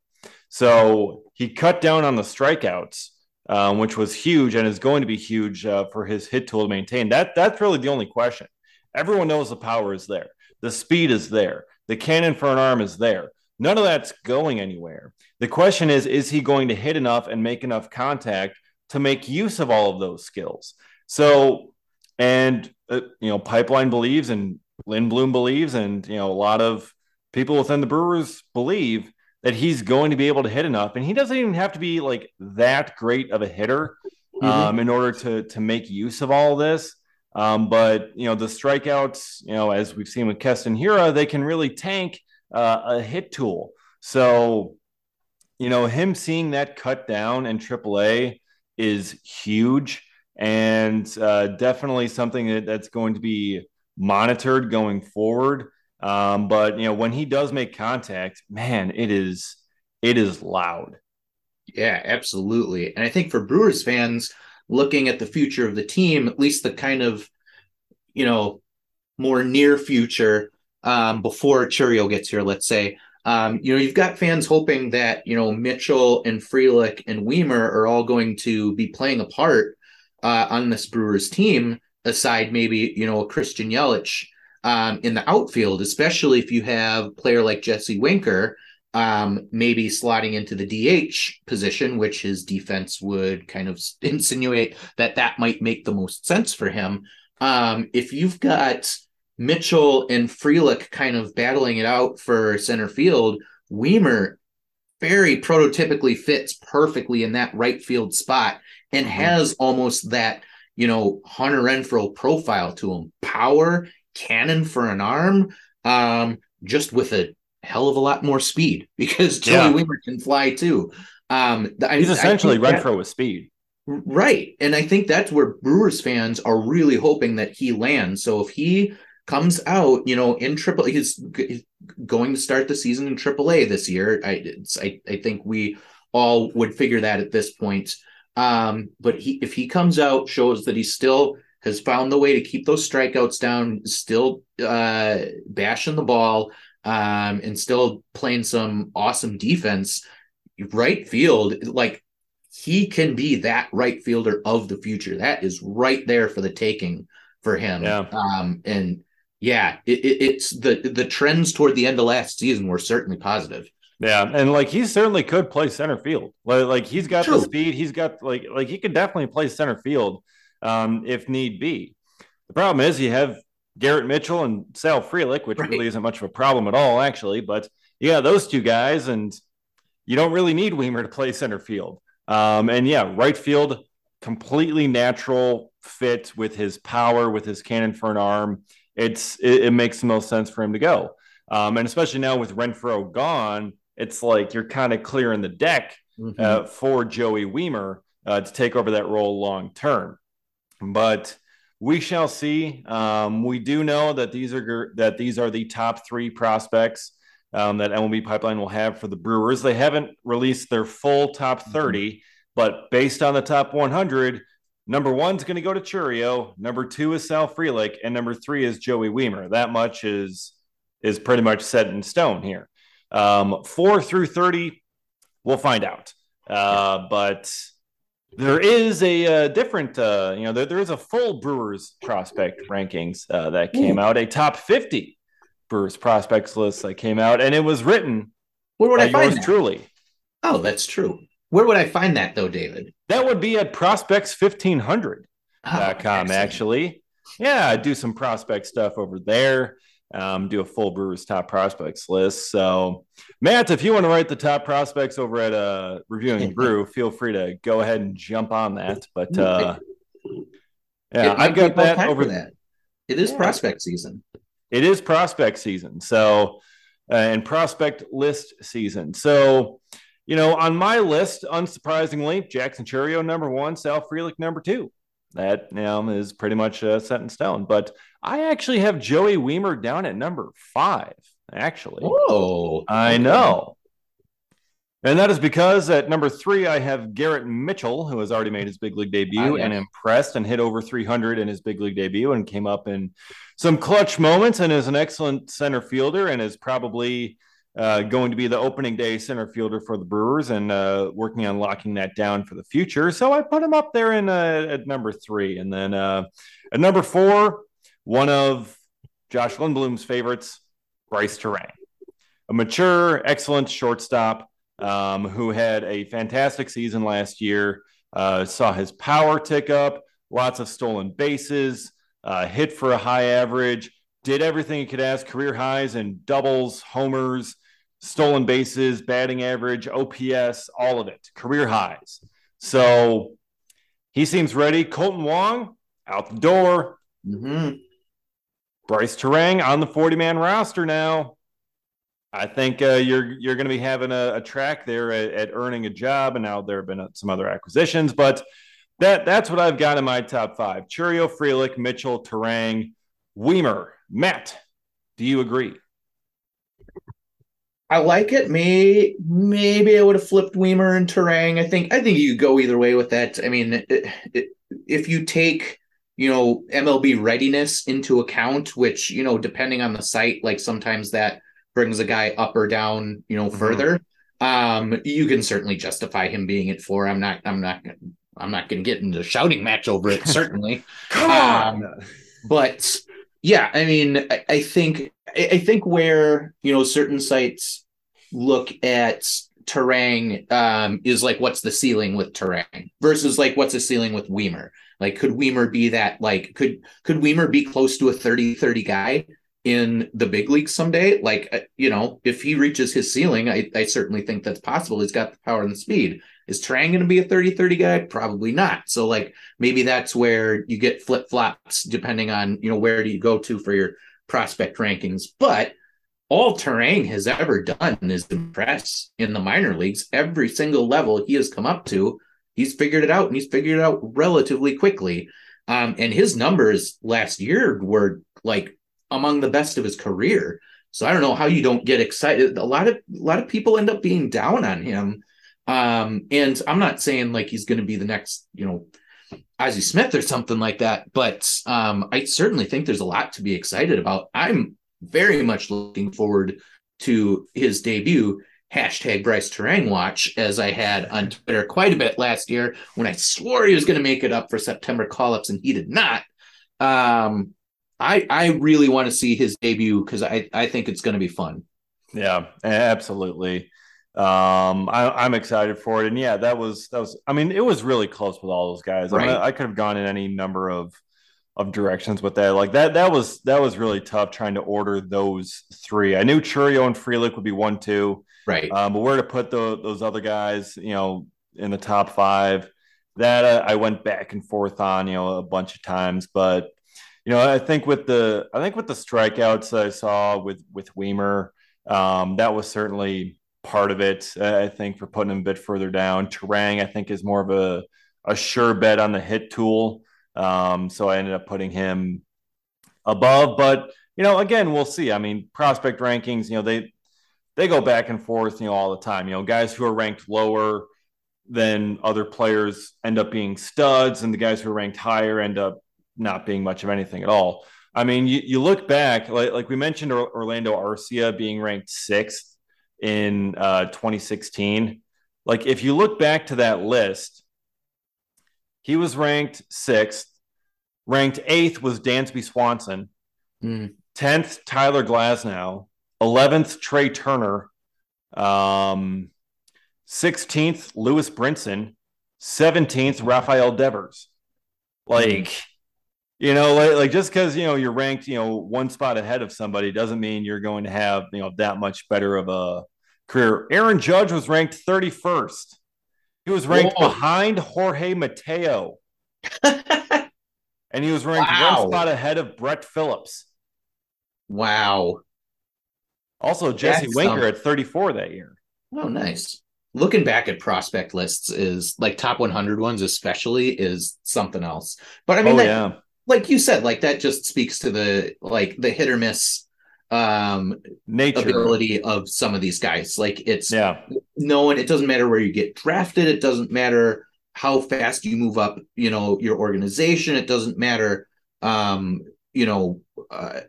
So he cut down on the strikeouts, um, which was huge and is going to be huge uh, for his hit tool to maintain. That that's really the only question. Everyone knows the power is there, the speed is there, the cannon for an arm is there. None of that's going anywhere. The question is, is he going to hit enough and make enough contact to make use of all of those skills? So, and uh, you know, Pipeline believes, and Lindblom believes, and you know, a lot of people within the Brewers believe that he's going to be able to hit enough, and he doesn't even have to be like that great of a hitter mm-hmm. um, in order to to make use of all this. Um, but you know, the strikeouts, you know, as we've seen with Keston Hiura, they can really tank uh, a hit tool. So, you know, him seeing that cut down in AAA is huge and uh, definitely something that, that's going to be monitored going forward. Um, but you know, when he does make contact, man, it is it is loud. Yeah, absolutely. And I think for Brewers fans looking at the future of the team, at least the kind of you know more near future um, before Chourio gets here, let's say. Um, you know, you've got fans hoping that you know Mitchell and Frelick and Wiemer are all going to be playing a part uh, on this Brewers team, aside maybe you know Christian Yelich um, in the outfield, especially if you have a player like Jesse Winker, um, maybe slotting into the DH position, which his defense would kind of insinuate that that might make the most sense for him. Um, if you've got Mitchell and Frelick kind of battling it out for center field, Wiemer very prototypically fits perfectly in that right field spot and mm-hmm. has almost that, you know, Hunter Renfroe profile to him. Power cannon for an arm, um, just with a hell of a lot more speed because Joey yeah. Can fly too. Um, He's essentially I Renfroe with speed. Right. And I think that's where Brewers fans are really hoping that he lands. So if he comes out, you know, in triple, he's, he's going to start the season in triple A this year. I, I, I think we all would figure that at this point. Um, but he, if he comes out, shows that he's still has found the way to keep those strikeouts down, still uh, bashing the ball, um, and still playing some awesome defense. Right field, like he can be that right fielder of the future. That is right there for the taking for him. Yeah. Um, and yeah, it, it, it's the the trends toward the end of last season were certainly positive. Yeah, and like he certainly could play center field. Like, like he's got True. the speed. He's got like like he could definitely play center field um, if need be. The problem is you have Garrett Mitchell and Sal Frelick, which right. really isn't much of a problem at all, actually. But yeah, those two guys, and you don't really need Wiemer to play center field. Um, and yeah, right field, completely natural fit with his power, with his cannon for an arm. It's it, it makes the most sense for him to go. Um, and especially now with Renfroe gone, it's like you're kind of clearing the deck mm-hmm. uh, for Joey Wiemer uh, to take over that role long term but we shall see. Um, we do know that these are that these are the top three prospects um, that MLB Pipeline will have for the Brewers. They haven't released their full top mm-hmm. 30, mm-hmm. but based on the top 100, number one's going to go to Chourio. number two is Sal Frelick, and number three is Joey Wiemer. That much is is pretty much set in stone here. Um, four through 30, we'll find out. Uh, but there is a uh, different, uh, you know, there, there is a full Brewers prospect rankings uh, that came Ooh. out, a top 50 Brewers prospects list that came out, and it was written Where would I find that? truly. Oh, that's true. Where would I find that though, David? That would be at prospects1500.com, oh, actually. Yeah, I do some prospect stuff over there. Um, do a full Brewers top prospects list. So, Matt, if you want to write the top prospects over at uh, Reviewing Brew, feel free to go ahead and jump on that. But uh, yeah, I've got that over that. It is yeah. prospect season. It is prospect season. So, uh, and prospect list season. So, you know, on my list, unsurprisingly, Jackson Chourio number one, Sal Frelick number two. That you know, is pretty much uh, set in stone. But I actually have Joey Wiemer down at number five. Actually, oh, I know. And that is because at number three, I have Garrett Mitchell, who has already made his big league debut and impressed and hit over 300 in his big league debut and came up in some clutch moments and is an excellent center fielder and is probably uh, going to be the opening day center fielder for the Brewers and uh, working on locking that down for the future. So I put him up there in uh, at number three. And then uh, at number four, one of Josh Lindblom's favorites, Brice Turang, a mature, excellent shortstop um, who had a fantastic season last year. Uh, saw his power tick up, lots of stolen bases, uh, hit for a high average, did everything he could ask, career highs in doubles, homers, stolen bases, batting average, OPS, all of it, career highs. So he seems ready. Kolten Wong out the door. Mm-hmm. Brice Turang on the 40 man roster now. I think uh, you're you're going to be having a, a track there at, at, earning a job, and now there have been uh, some other acquisitions, but that that's what I've got in my top five: Chourio, Frelick, Mitchell, Turang, Wiemer, Matt, do you agree? I like it. May maybe I would have flipped Wiemer and Turang. I think I think you go either way with that. I mean, it, it, if you take you know MLB readiness into account, which you know depending on the site, like sometimes that brings a guy up or down, you know, mm-hmm. further, um, you can certainly justify him being at four. I'm not, I'm not, I'm not going to get into a shouting match over it. Certainly, come on. Um, but yeah, I mean, I, I think, I, think where you know certain sites look at Turang um, is like what's the ceiling with Turang versus like what's the ceiling with Wiemer. Like could Wiemer be that like could could Wiemer be close to a 30-30 guy? in the big leagues someday. Like, uh, you know, if he reaches his ceiling, I, I certainly think that's possible. He's got the power and the speed. Is Turang going to be a 30 30 guy? Probably not. So, like, maybe that's where you get flip flops depending on, you know, where do you go to for your prospect rankings. But all Turang has ever done is impress in the minor leagues. Every single level he has come up to, he's figured it out and he's figured it out relatively quickly. Um, and his numbers last year were like among the best of his career. So I don't know how you don't get excited. A lot of a lot of people end up being down on him. Um, and I'm not saying like he's going to be the next, you know, Ozzie Smith or something like that, but um, I certainly think there's a lot to be excited about. I'm very much looking forward to his debut. Hashtag Brice Turang watch, as I had on Twitter quite a bit last year when I swore he was going to make it up for September call ups and he did not. Um, I I really want to see his debut because I I think it's going to be fun. Yeah, absolutely. Um, I, am excited for it, and yeah, that was that was. I mean, it was really close with all those guys. Right. I, mean, I could have gone in any number of of directions with that. Like that, that was that was really tough trying to order those three. I knew Chourio and Frelick would be one, two, right? Um, but where to put the, those other guys, you know, in the top five, that uh, I went back and forth on, you know, a bunch of times. But you know, I think with the I think with the strikeouts that I saw with with Wiemer, um, that was certainly part of it. I think for putting him a bit further down. Turang, I think, is more of a a sure bet on the hit tool. Um, so I ended up putting him above. But you know, again, we'll see. I mean, prospect rankings, you know, they they go back and forth, you know, all the time. You know, guys who are ranked lower than other players end up being studs, and the guys who are ranked higher end up not being much of anything at all. I mean, you, you look back, like, like we mentioned Orlando Arcia being ranked sixth in uh, 2016. Like, if you look back to that list, he was ranked sixth. Ranked eighth was Dansby Swanson. Mm. 10th, Tyler Glasnow. 11th, Trea Turner. Um, 16th, Lewis Brinson. 17th, Rafael Devers. Like, You know, like, like just because you know you're ranked, you know, one spot ahead of somebody doesn't mean you're going to have you know that much better of a career. Aaron Judge was ranked 31st. He was ranked Whoa. behind Jorge Mateo. and he was ranked wow. one spot ahead of Brett Phillips. Wow. Also, Jesse That's Winker some... at 34 that year. Oh, nice. Looking back at prospect lists is like top 100 ones, especially, is something else. But I mean, oh, that, yeah. Like you said, like that just speaks to the like the hit or miss um nature ability of some of these guys. Like it's yeah, no one. It doesn't matter where you get drafted. It doesn't matter how fast you move up. You know your organization. It doesn't matter. Um, you know. Uh,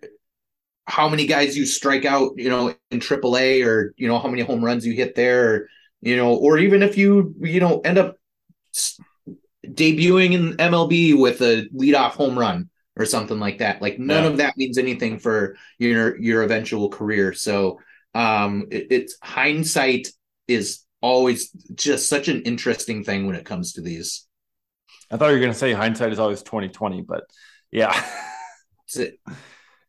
how many guys you strike out, you know, in AAA, or you know how many home runs you hit there, or, you know, or even if you you know end up debuting in MLB with a leadoff home run or something like that. Like none yeah. of that means anything for your your eventual career. So um, it, it's hindsight is always just such an interesting thing when it comes to these. I thought you were going to say hindsight is always twenty twenty, but yeah, it.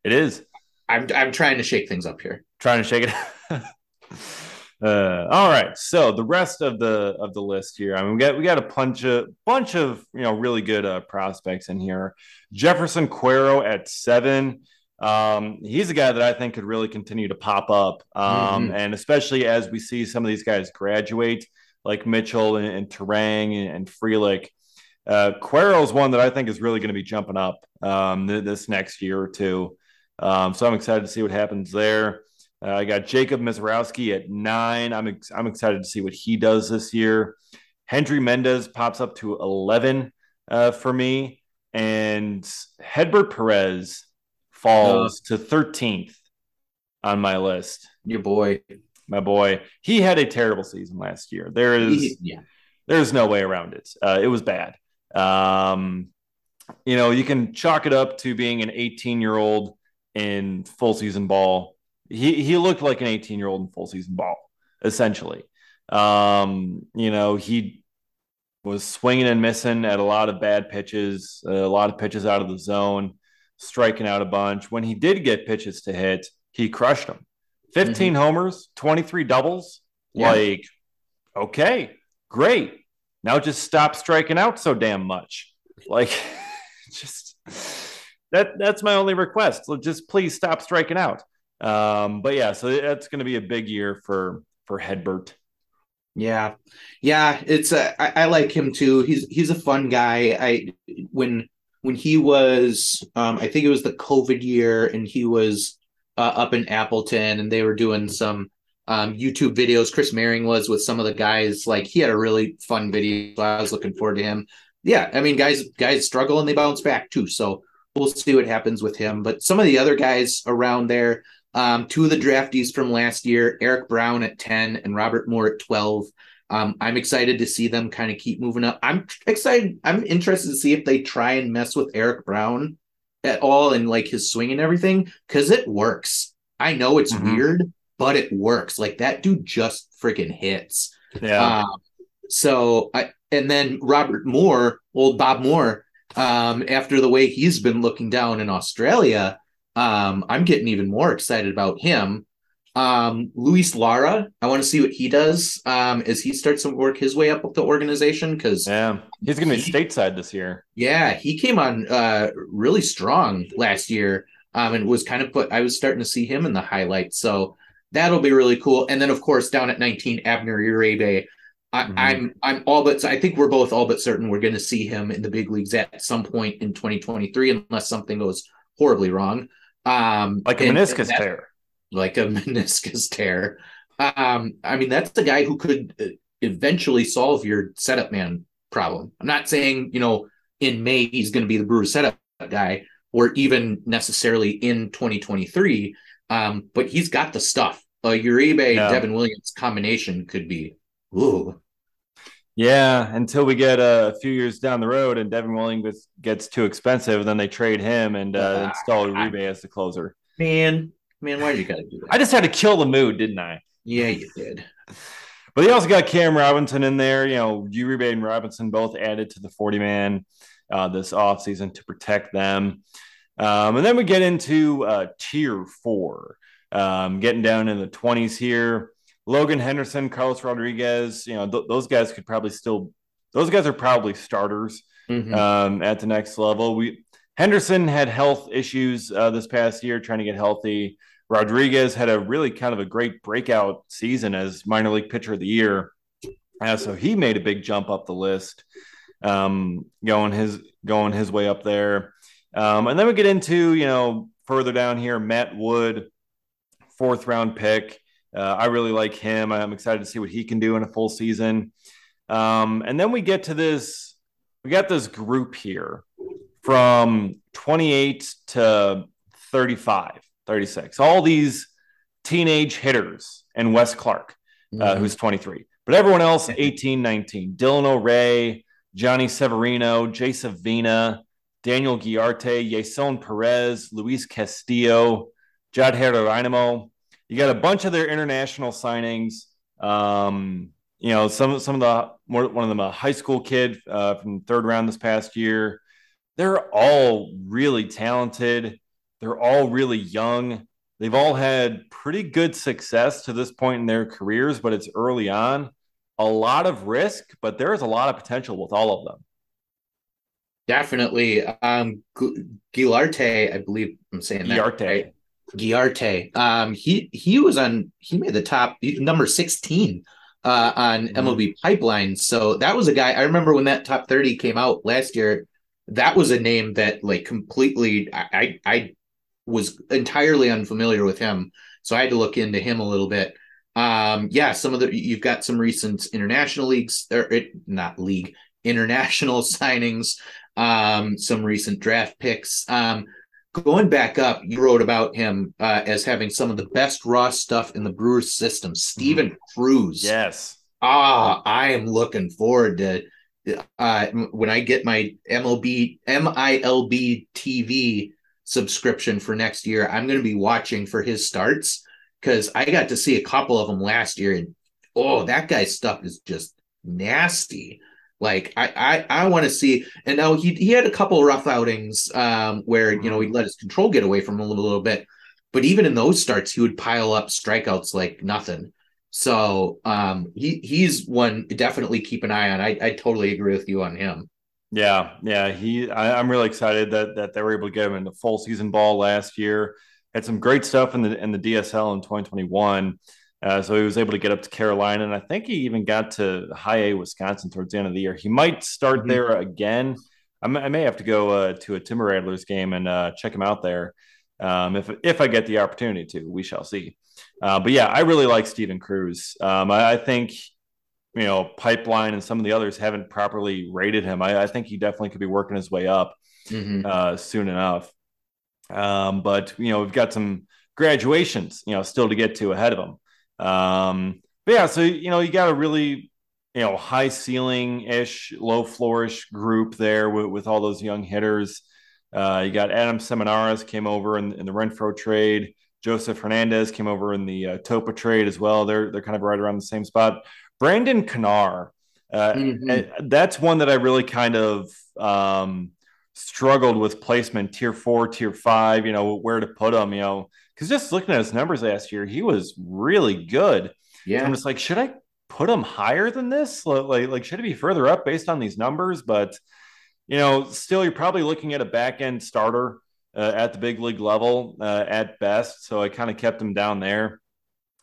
it is. I'm I'm trying to shake things up here. Trying to shake it. uh, all right. So the rest of the of the list here. I mean, we got we got a bunch of bunch of you know really good uh, prospects in here. Jefferson Quero at seven. Um, he's a guy that I think could really continue to pop up, um, mm-hmm. and especially as we see some of these guys graduate, like Mitchell and, and Turang and, and Frelick. Uh, is one that I think is really going to be jumping up um, th- this next year or two. Um, so I'm excited to see what happens there. Uh, I got Jacob Misiorowski at nine. I'm ex- I'm excited to see what he does this year. Hendry Mendez pops up to 11 uh, for me, and Hedbert Perez falls uh, to 13th on my list. Your boy, my boy, he had a terrible season last year. There is yeah. there is no way around it. Uh, it was bad. Um, you know, you can chalk it up to being an 18 year old in full season ball. He he looked like an 18 year old in full season ball, essentially. Um, you know, he was swinging and missing at a lot of bad pitches, a lot of pitches out of the zone, striking out a bunch. When he did get pitches to hit, he crushed them. 15 mm-hmm. homers, 23 doubles. Yeah. Like, okay, great. Now just stop striking out so damn much. Like, just that that's my only request. So just please stop striking out. Um, but yeah, so that's going to be a big year for for Hedbert. Yeah, yeah, it's a, I, I like him too. He's he's a fun guy. I when when he was, um, I think it was the COVID year, and he was uh, up in Appleton, and they were doing some um, YouTube videos. Chris Mehring was with some of the guys. Like he had a really fun video. So I was looking forward to him. Yeah, I mean, guys guys struggle and they bounce back too. So we'll see what happens with him. But some of the other guys around there, um, two of the draftees from last year, Eric Brown at 10 and Robert Moore at 12. Um, I'm excited to see them kind of keep moving up. I'm excited. I'm interested to see if they try and mess with Eric Brown at all and like his swing and everything because it works. I know it's mm-hmm. weird, but it works. Like that dude just freaking hits. Yeah. Um, so I and then Robert Moore, old Bob Moore, um, after the way he's been looking down in Australia, um, I'm getting even more excited about him. Um, Luis Lara, I want to see what he does um, as he starts to work his way up the organization because yeah, he's going to be stateside this year. Yeah, he came on uh, really strong last year um, and was kind of put. I was starting to see him in the highlights, so that'll be really cool. And then of course down at 19, Abner Uribe. I, am mm-hmm. I'm, I'm all but I think we're both all but certain we're going to see him in the big leagues at some point in 2023 unless something goes horribly wrong. Um, like a meniscus tear. Like a meniscus tear. Um, I mean that's the guy who could uh, eventually solve your setup man problem. I'm not saying you know in May he's going to be the Brewer setup guy or even necessarily in 2023, um, but he's got the stuff. A Uribe yeah. Devin Williams combination could be Ooh. Yeah, until we get a few years down the road and Devin Williams gets too expensive, then they trade him and uh, uh, install Uribe as the closer. Man, man, why did you got to do that? I just had to kill the mood, didn't I? Yeah, you did. But he also got Cam Robinson in there. You know, you Uribe and Robinson both added to the 40 man. uh, this offseason to protect them. Um, and then we get into uh, tier four, um, getting down in the 20s here. Logan Henderson, Carlos Rodriguez, you know, th- those guys could probably still, those guys are probably starters mm-hmm. um, at the next level. We Henderson had health issues uh, this past year, trying to get healthy. Rodriguez had a really kind of a great breakout season as minor league pitcher of the year. Uh, so he made a big jump up the list, um, going his going his way up there. Um, and then we get into you know further down here, Matt Wood, fourth round pick. Uh, I really like him. I'm excited to see what he can do in a full season. Um, and then we get to this. We got this group here from 28 to 35, 36. All these teenage hitters and Wes Clark, uh, mm-hmm. uh, who's 23. But everyone else, 18, 19. Dylan O'Rae, Johnny Severino, Jay Savina, Daniel Guillarte, Yeson Perez, Luis Castillo, Jad Geronimo. You got a bunch of their international signings. Um, you know, some some of the more one of them a high school kid uh, from third round this past year. They're all really talented. They're all really young. They've all had pretty good success to this point in their careers, but it's early on. A lot of risk, but there's a lot of potential with all of them. Definitely. Um, Guillarte, I believe I'm saying that. Guillarte. Right? Guillarte. Um, he he was on. He made the top number 16 uh, on mm-hmm. MLB Pipeline. So that was a guy. I remember when that top 30 came out last year. That was a name that like completely. I I was entirely unfamiliar with him, so I had to look into him a little bit. Um, yeah, some of the you've got some recent international leagues or it, not league international signings, um, some recent draft picks. Um, going back up, you wrote about him uh, as having some of the best raw stuff in the Brewers system. Steven mm-hmm. Cruz. Yes. Ah, I am looking forward to uh, when I get my MLB MILB TV subscription for next year, I'm going to be watching for his starts because I got to see a couple of them last year, and oh, that guy's stuff is just nasty. Like I I, I want to see, and now he he had a couple rough outings um, where you know he let his control get away from him a little, little bit, but even in those starts, he would pile up strikeouts like nothing. So um, he he's one definitely keep an eye on. I I totally agree with you on him. Yeah, yeah. He, I, am really excited that that they were able to get him into full season ball last year. Had some great stuff in the in the DSL in 2021. Uh, so he was able to get up to Carolina, and I think he even got to High A Wisconsin towards the end of the year. He might start mm-hmm. there again. I may, I may, have to go uh, to a Timber Rattlers game and uh, check him out there um, if if I get the opportunity to. We shall see. Uh, but yeah, I really like Steven Cruz. Um, I, I, think you know, Pipeline and some of the others haven't properly rated him. I, I think he definitely could be working his way up mm-hmm. uh, soon enough. Um, but you know, we've got some graduations, you know, still to get to ahead of him. Um, but yeah, so you know, you got a really you know high ceiling ish, low flourish group there with, with all those young hitters. Uh, you got Adam Seminaris came over in, in, the Renfroe trade. Joseph Hernandez came over in the uh, Topa trade as well. They're they're kind of right around the same spot. Brandon Knarr, uh, mm-hmm. that's one that I really kind of um, struggled with placement tier four, tier five, you know, where to put him, you know, because just looking at his numbers last year, he was really good. Yeah. So I'm just like, should I put him higher than this? Like, like, should it be further up based on these numbers? But, you know, still, you're probably looking at a back end starter uh, at the big league level uh, at best. So I kind of kept him down there.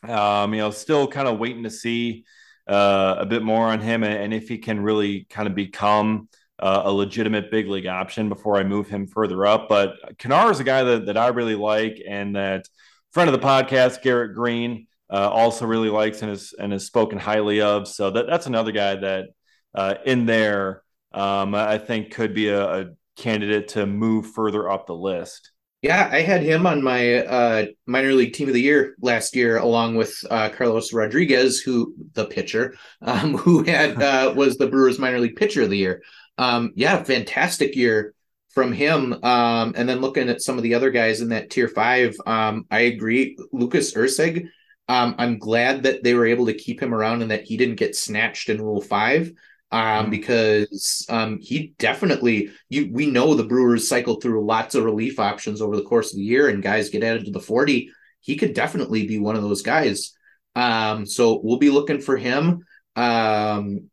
Um, you know, still kind of waiting to see uh, a bit more on him and, and if he can really kind of become uh, a legitimate big league option before I move him further up. But Knarr is a guy that, that I really like and that friend of the podcast, Garrett Green, uh, also really likes and has, and has spoken highly of. So that, that's another guy that uh, in there, um, I think could be a, a candidate to move further up the list. Yeah, I had him on my uh, minor league team of the year last year, along with uh, Carlos Rodriguez, who the pitcher, um, who had uh, was the Brewers minor league pitcher of the year. Um, yeah, fantastic year from him. Um, and then looking at some of the other guys in that tier five, um, I agree. Lucas Erceg, um, I'm glad that they were able to keep him around and that he didn't get snatched in Rule Five um, mm-hmm. because um, he definitely you we know the Brewers cycle through lots of relief options over the course of the year, and guys get added to the forty. He could definitely be one of those guys. Um, so we'll be looking for him. Um,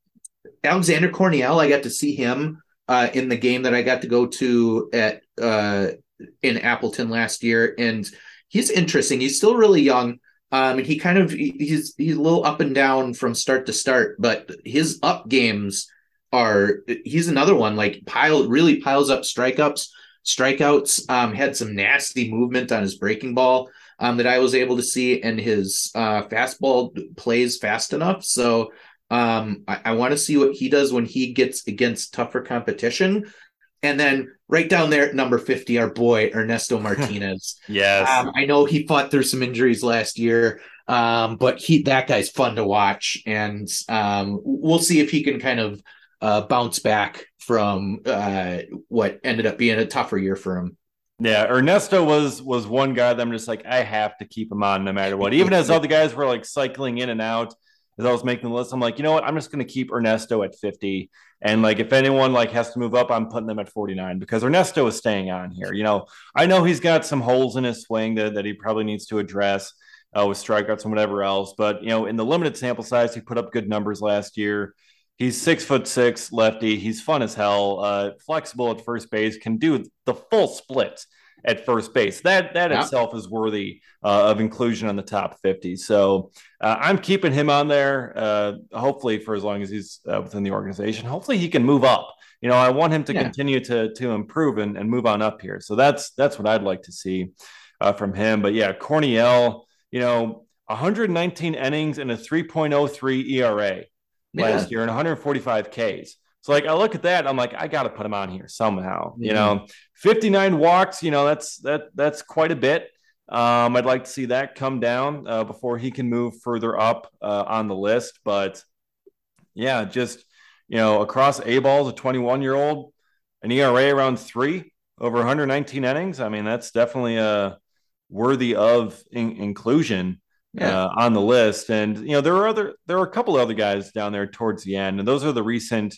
Alexander Cornielle, I got to see him uh, in the game that I got to go to at uh, in Appleton last year, and he's interesting. He's still really young. Um, and he kind of he's he's a little up and down from start to start, but his up games are he's another one like pile really piles up strikeouts strikeouts um had some nasty movement on his breaking ball um that I was able to see and his uh fastball plays fast enough so um I, I want to see what he does when he gets against tougher competition and then right down there at number 50, our boy Ernesto Martinez. yes. Um, I know he fought through some injuries last year, um, but he that guy's fun to watch. And um, we'll see if he can kind of uh, bounce back from uh, what ended up being a tougher year for him. Yeah, Ernesto was was one guy that I'm just like I have to keep him on no matter what. Even as other guys were like cycling in and out, as I was making the list, I'm like, you know what? I'm just going to keep Ernesto at 50. And like, if anyone like has to move up, I'm putting them at 49 because Ernesto is staying on here. You know, I know he's got some holes in his swing that, that he probably needs to address uh, with strikeouts and whatever else. But you know, in the limited sample size, he put up good numbers last year. He's six foot six, lefty. He's fun as hell. Uh, flexible at first base, can do the full split at first base. That that yeah. itself is worthy uh, of inclusion on the top 50. So uh, I'm keeping him on there. Uh, hopefully for as long as he's uh, within the organization. Hopefully he can move up. You know, I want him to yeah. continue to to improve and, and move on up here. So that's that's what I'd like to see uh, from him. But yeah, Cornielle, you know, 119 innings and a 3.03 ERA yeah. last year and 145 Ks. So like I look at that, I'm like, I got to put him on here somehow. Mm-hmm. You know, 59 walks, you know, that's that that's quite a bit. Um, I'd like to see that come down uh, before he can move further up uh, on the list. But yeah, just you know, across A balls, a 21 year old, an ERA around three over 119 innings. I mean, that's definitely a uh, worthy of in- inclusion. Yeah. Uh, on the list. And you know, there are other there are a couple other guys down there towards the end, and those are the recent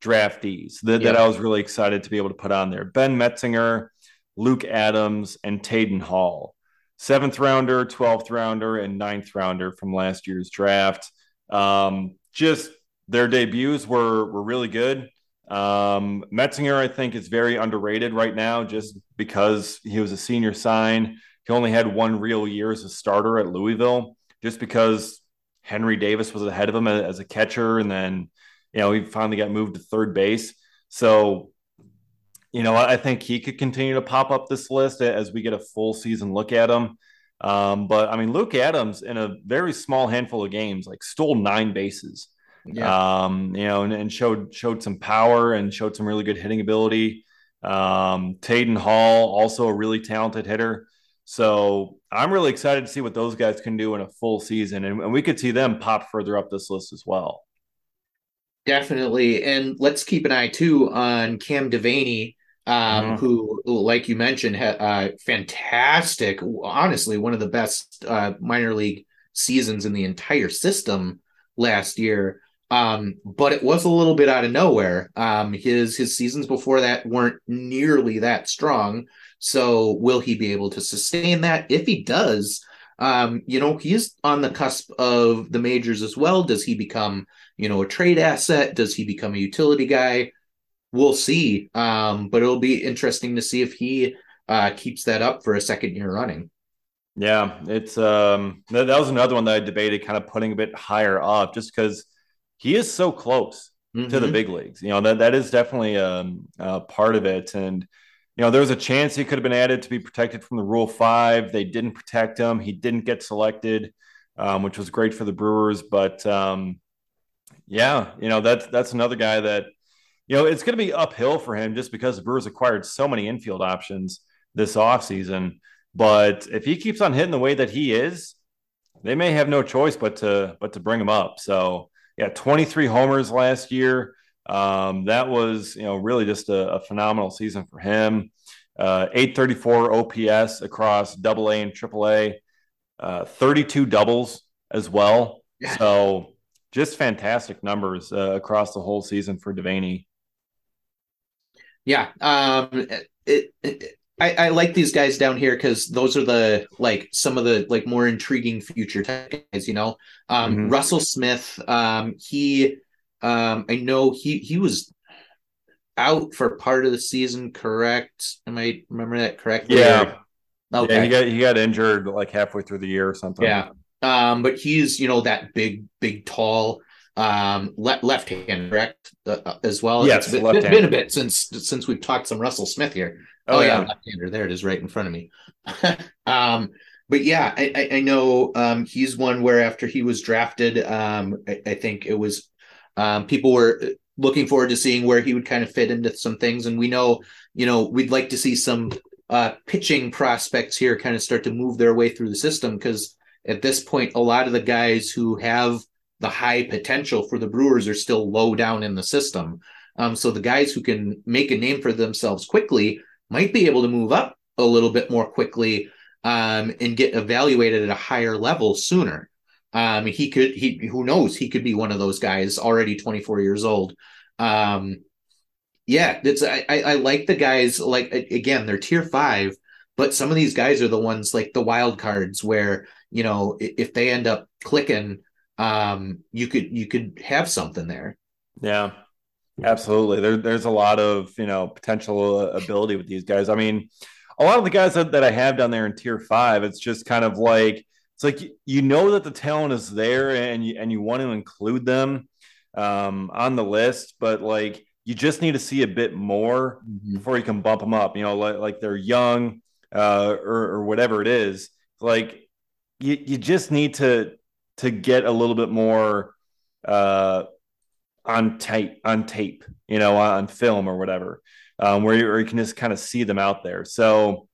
draftees that, yeah. that I was really excited to be able to put on there. Ben Metzinger, Luke Adams, and Tayden Hall. Seventh rounder, 12th rounder, and ninth rounder from last year's draft. Um, just their debuts were, were really good. Um, Metzinger, I think, is very underrated right now just because he was a senior sign. He only had one real year as a starter at Louisville, just because Henry Davis was ahead of him as a catcher. And then you know, he finally got moved to third base. So, you know, I think he could continue to pop up this list as we get a full season look at him. Um, but I mean, Luke Adams in a very small handful of games, like stole nine bases. Yeah. Um, you know, and, and, showed showed some power and showed some really good hitting ability. Um, Tayden Hall, also a really talented hitter. So I'm really excited to see what those guys can do in a full season, and, and we could see them pop further up this list as well. Definitely. And let's keep an eye too on Cam Devanney, um, mm-hmm. who, like you mentioned, had uh, fantastic, honestly, one of the best uh, minor league seasons in the entire system last year. Um, but it was a little bit out of nowhere. Um, his his seasons before that weren't nearly that strong. So will he be able to sustain that? If he does, um, you know, he's on the cusp of the majors as well. Does he become you know, a trade asset? Does he become a utility guy? We'll see. Um, but it'll be interesting to see if he uh, keeps that up for a second year running. Yeah, it's um that, that was another one that I debated kind of putting a bit higher up just because he is so close mm-hmm. to the mm-hmm. big leagues. You know, that that is definitely um uh, part of it. And you know, there was a chance he could have been added to be protected from the Rule Five. They didn't protect him. He didn't get selected, um, which was great for the Brewers. But um, yeah, you know that's that's another guy that you know it's going to be uphill for him just because the Brewers acquired so many infield options this offseason. But if he keeps on hitting the way that he is, they may have no choice but to but to bring him up. So yeah, 23 homers last year. Um, that was you know really just a, a phenomenal season for him. Uh, 834 OPS across Double A and Triple A, uh, 32 doubles as well. Yeah. So just fantastic numbers uh, across the whole season for Devanney. Yeah, um, it, it, I, I like these guys down here because those are the like some of the like more intriguing future tech guys. You know, um, mm-hmm. Russell Smith. Um, he, um, I know he he was out for part of the season. Correct? Am I remember that correctly? Yeah. Okay. Yeah, he got he got injured like halfway through the year or something. Yeah. Um, but he's you know that big, big, tall, um, le- left hand, correct? Uh, uh, as well. Yes, it's been, been, a bit since since we've talked some Russell Smith here. Oh, oh yeah, left-hander. There it is, right in front of me. um, but yeah, I, I know um, he's one where after he was drafted, um, I, I think it was um, people were looking forward to seeing where he would kind of fit into some things, and we know, you know, we'd like to see some uh, pitching prospects here kind of start to move their way through the system because at this point, a lot of the guys who have the high potential for the Brewers are still low down in the system. Um, so the guys who can make a name for themselves quickly might be able to move up a little bit more quickly um, and get evaluated at a higher level sooner. Um, he could, he who knows, he could be one of those guys already 24 years old. Um, yeah, that's I, I like the guys like again they're tier five, but some of these guys are the ones like the wild cards where you know if they end up clicking, um, you could you could have something there. Yeah, Absolutely. There, there's a lot of, you know, potential uh, ability with these guys. I mean, a lot of the guys that, that I have down there in tier five, it's just kind of like, it's like, you know, that the talent is there and you, and you want to include them um, on the list, but like, you just need to see a bit more mm-hmm. before you can bump them up, you know, like, like they're young uh, or, or whatever it is. Like you, you just need to, to get a little bit more, uh, on tape on tape you know on film or whatever um, where, you, where you can just kind of see them out there. So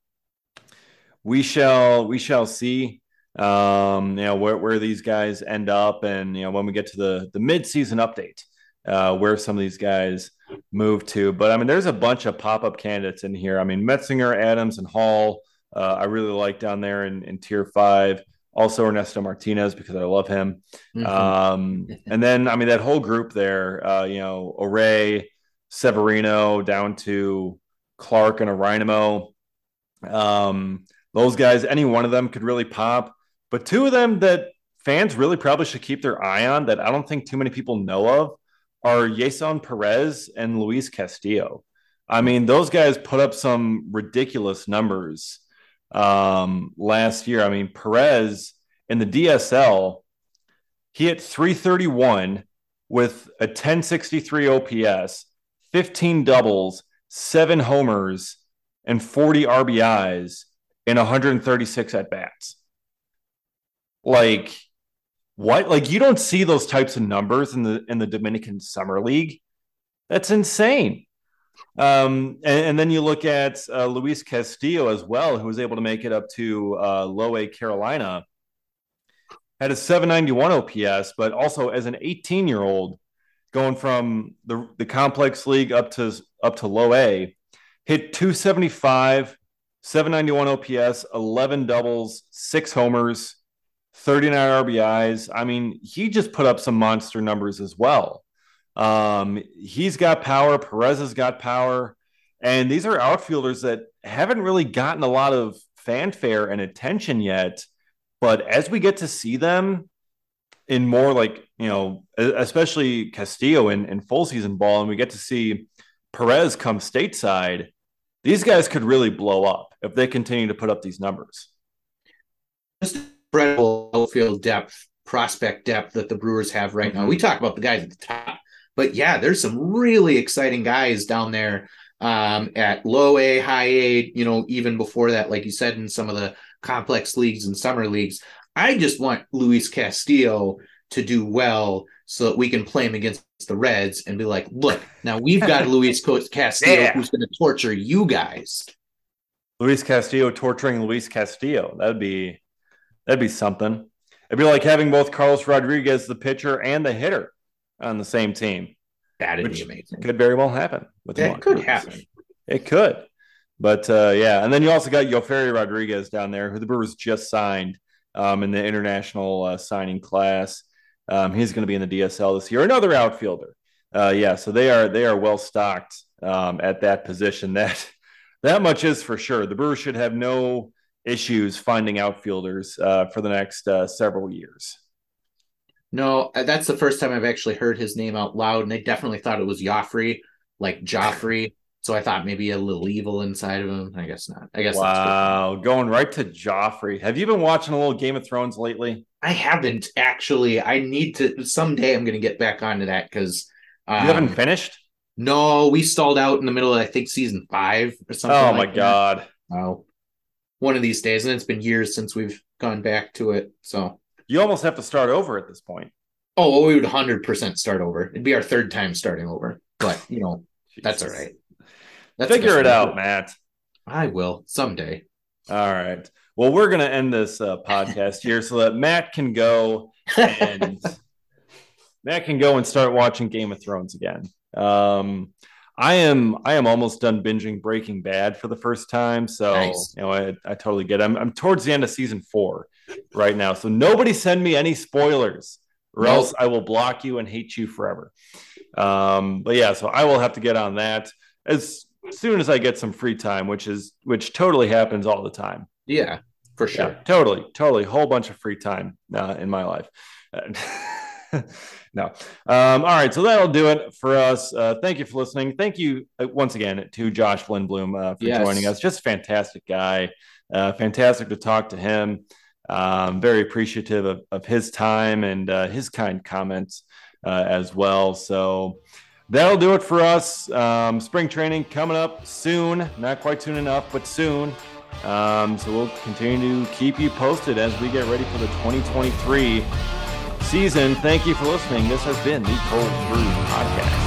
we shall we shall see um, you know where, where these guys end up and you know when we get to the the mid-season update uh, where some of these guys move to. But i mean there's a bunch of pop-up candidates in here. I mean metzinger adams and hall uh, i really like down there in, in tier five also Ernesto Martinez because I love him. Mm-hmm. Um, and then I mean that whole group there, uh, you know, Array, Severino, down to Clark and Anaimo. Um, those guys, any one of them could really pop, but two of them that fans really probably should keep their eye on that I don't think too many people know of are Yeison Perez and Luis Castillo. I mean, those guys put up some ridiculous numbers um, last year. I mean, Perez in the DSL, he hit 331 with a 1063 OPS, 15 doubles, seven homers, and 40 RBIs in 136 at bats. Like, what? Like, you don't see those types of numbers in the in the Dominican Summer League. That's insane. Um, and, and, then you look at uh, Luis Castillo as well, who was able to make it up to uh, Low A Carolina. Had a 791 OPS, but also as an 18 year old, going from the, the complex league up to up to low A, hit 275, 791 OPS, 11 doubles, six homers, 39 RBIs. I mean, he just put up some monster numbers as well. Um, he's got power. Perez has got power. And these are outfielders that haven't really gotten a lot of fanfare and attention yet. But as we get to see them in more like, you know, especially Castillo in, in full season ball, and we get to see Perez come stateside, these guys could really blow up if they continue to put up these numbers. Just incredible outfield depth, prospect depth that the Brewers have right now. We talk about the guys at the top but yeah, there's some really exciting guys down there um, at low A, high A, you know, even before that, like you said, in some of the complex leagues and summer leagues. I just want Luis Castillo to do well so that we can play him against the Reds and be like, look, now we've got Luis Castillo yeah. who's going to torture you guys. Luis Castillo torturing Luis Castillo. That'd be that'd be something. It'd be like having both Carlos Rodriguez, the pitcher, and the hitter on the same team. That'd be amazing. Could very well happen with it. Could happen. It could. But uh, yeah, and then you also got Yophery Rodriguez down there, who the Brewers just signed um, in the international uh, signing class. Um, he's going to be in the DSL this year. Another outfielder. Uh, yeah, so they are they are well stocked um, at that position. That that much is for sure. The Brewers should have no issues finding outfielders uh, for the next uh, several years. No, uh, that's the first time I've actually heard his name out loud, and I definitely thought it was Joffrey, like Joffrey. So I thought maybe a little evil inside of him. I guess not. I guess. Wow, going right to Joffrey. Have you been watching a little Game of Thrones lately? I haven't actually. I need to. Someday I'm going to get back onto that because um, you haven't um, finished. No, we stalled out in the middle of I think season five or something. Oh like my god! Oh, one of these days, and it's been years since we've gone back to it. So you almost have to start over at this point. Oh, well, we would 100% start over. It'd be our third time starting over, but you know, that's all right. That's Figure it out, Matt. I will someday. All right. Well, we're going to end this uh, podcast here so that Matt can go and Matt can go and start watching Game of Thrones again. Um, I am I am almost done binging Breaking Bad for the first time, so nice. you know I, I totally get. It. I'm I'm towards the end of season four right now, so nobody send me any spoilers, or nope. else I will block you and hate you forever. Um, but yeah, so I will have to get on that as soon as I get some free time, which is which totally happens all the time. Yeah, for sure. Yeah, totally, totally, whole bunch of free time uh, in my life. no. Um, all right. So that'll do it for us. Uh, thank you for listening. Thank you uh, once again to Josh Lindblom uh, for yes. joining us. Just fantastic guy. Uh, fantastic to talk to him. Um, very appreciative of, of his time and uh, his kind comments uh, as well. So that'll do it for us. Um, spring training coming up soon. Not quite soon enough, but soon. Um, so we'll continue to keep you posted as we get ready for the 2023 season. Thank you for listening. This has been the Cold Brew Podcast.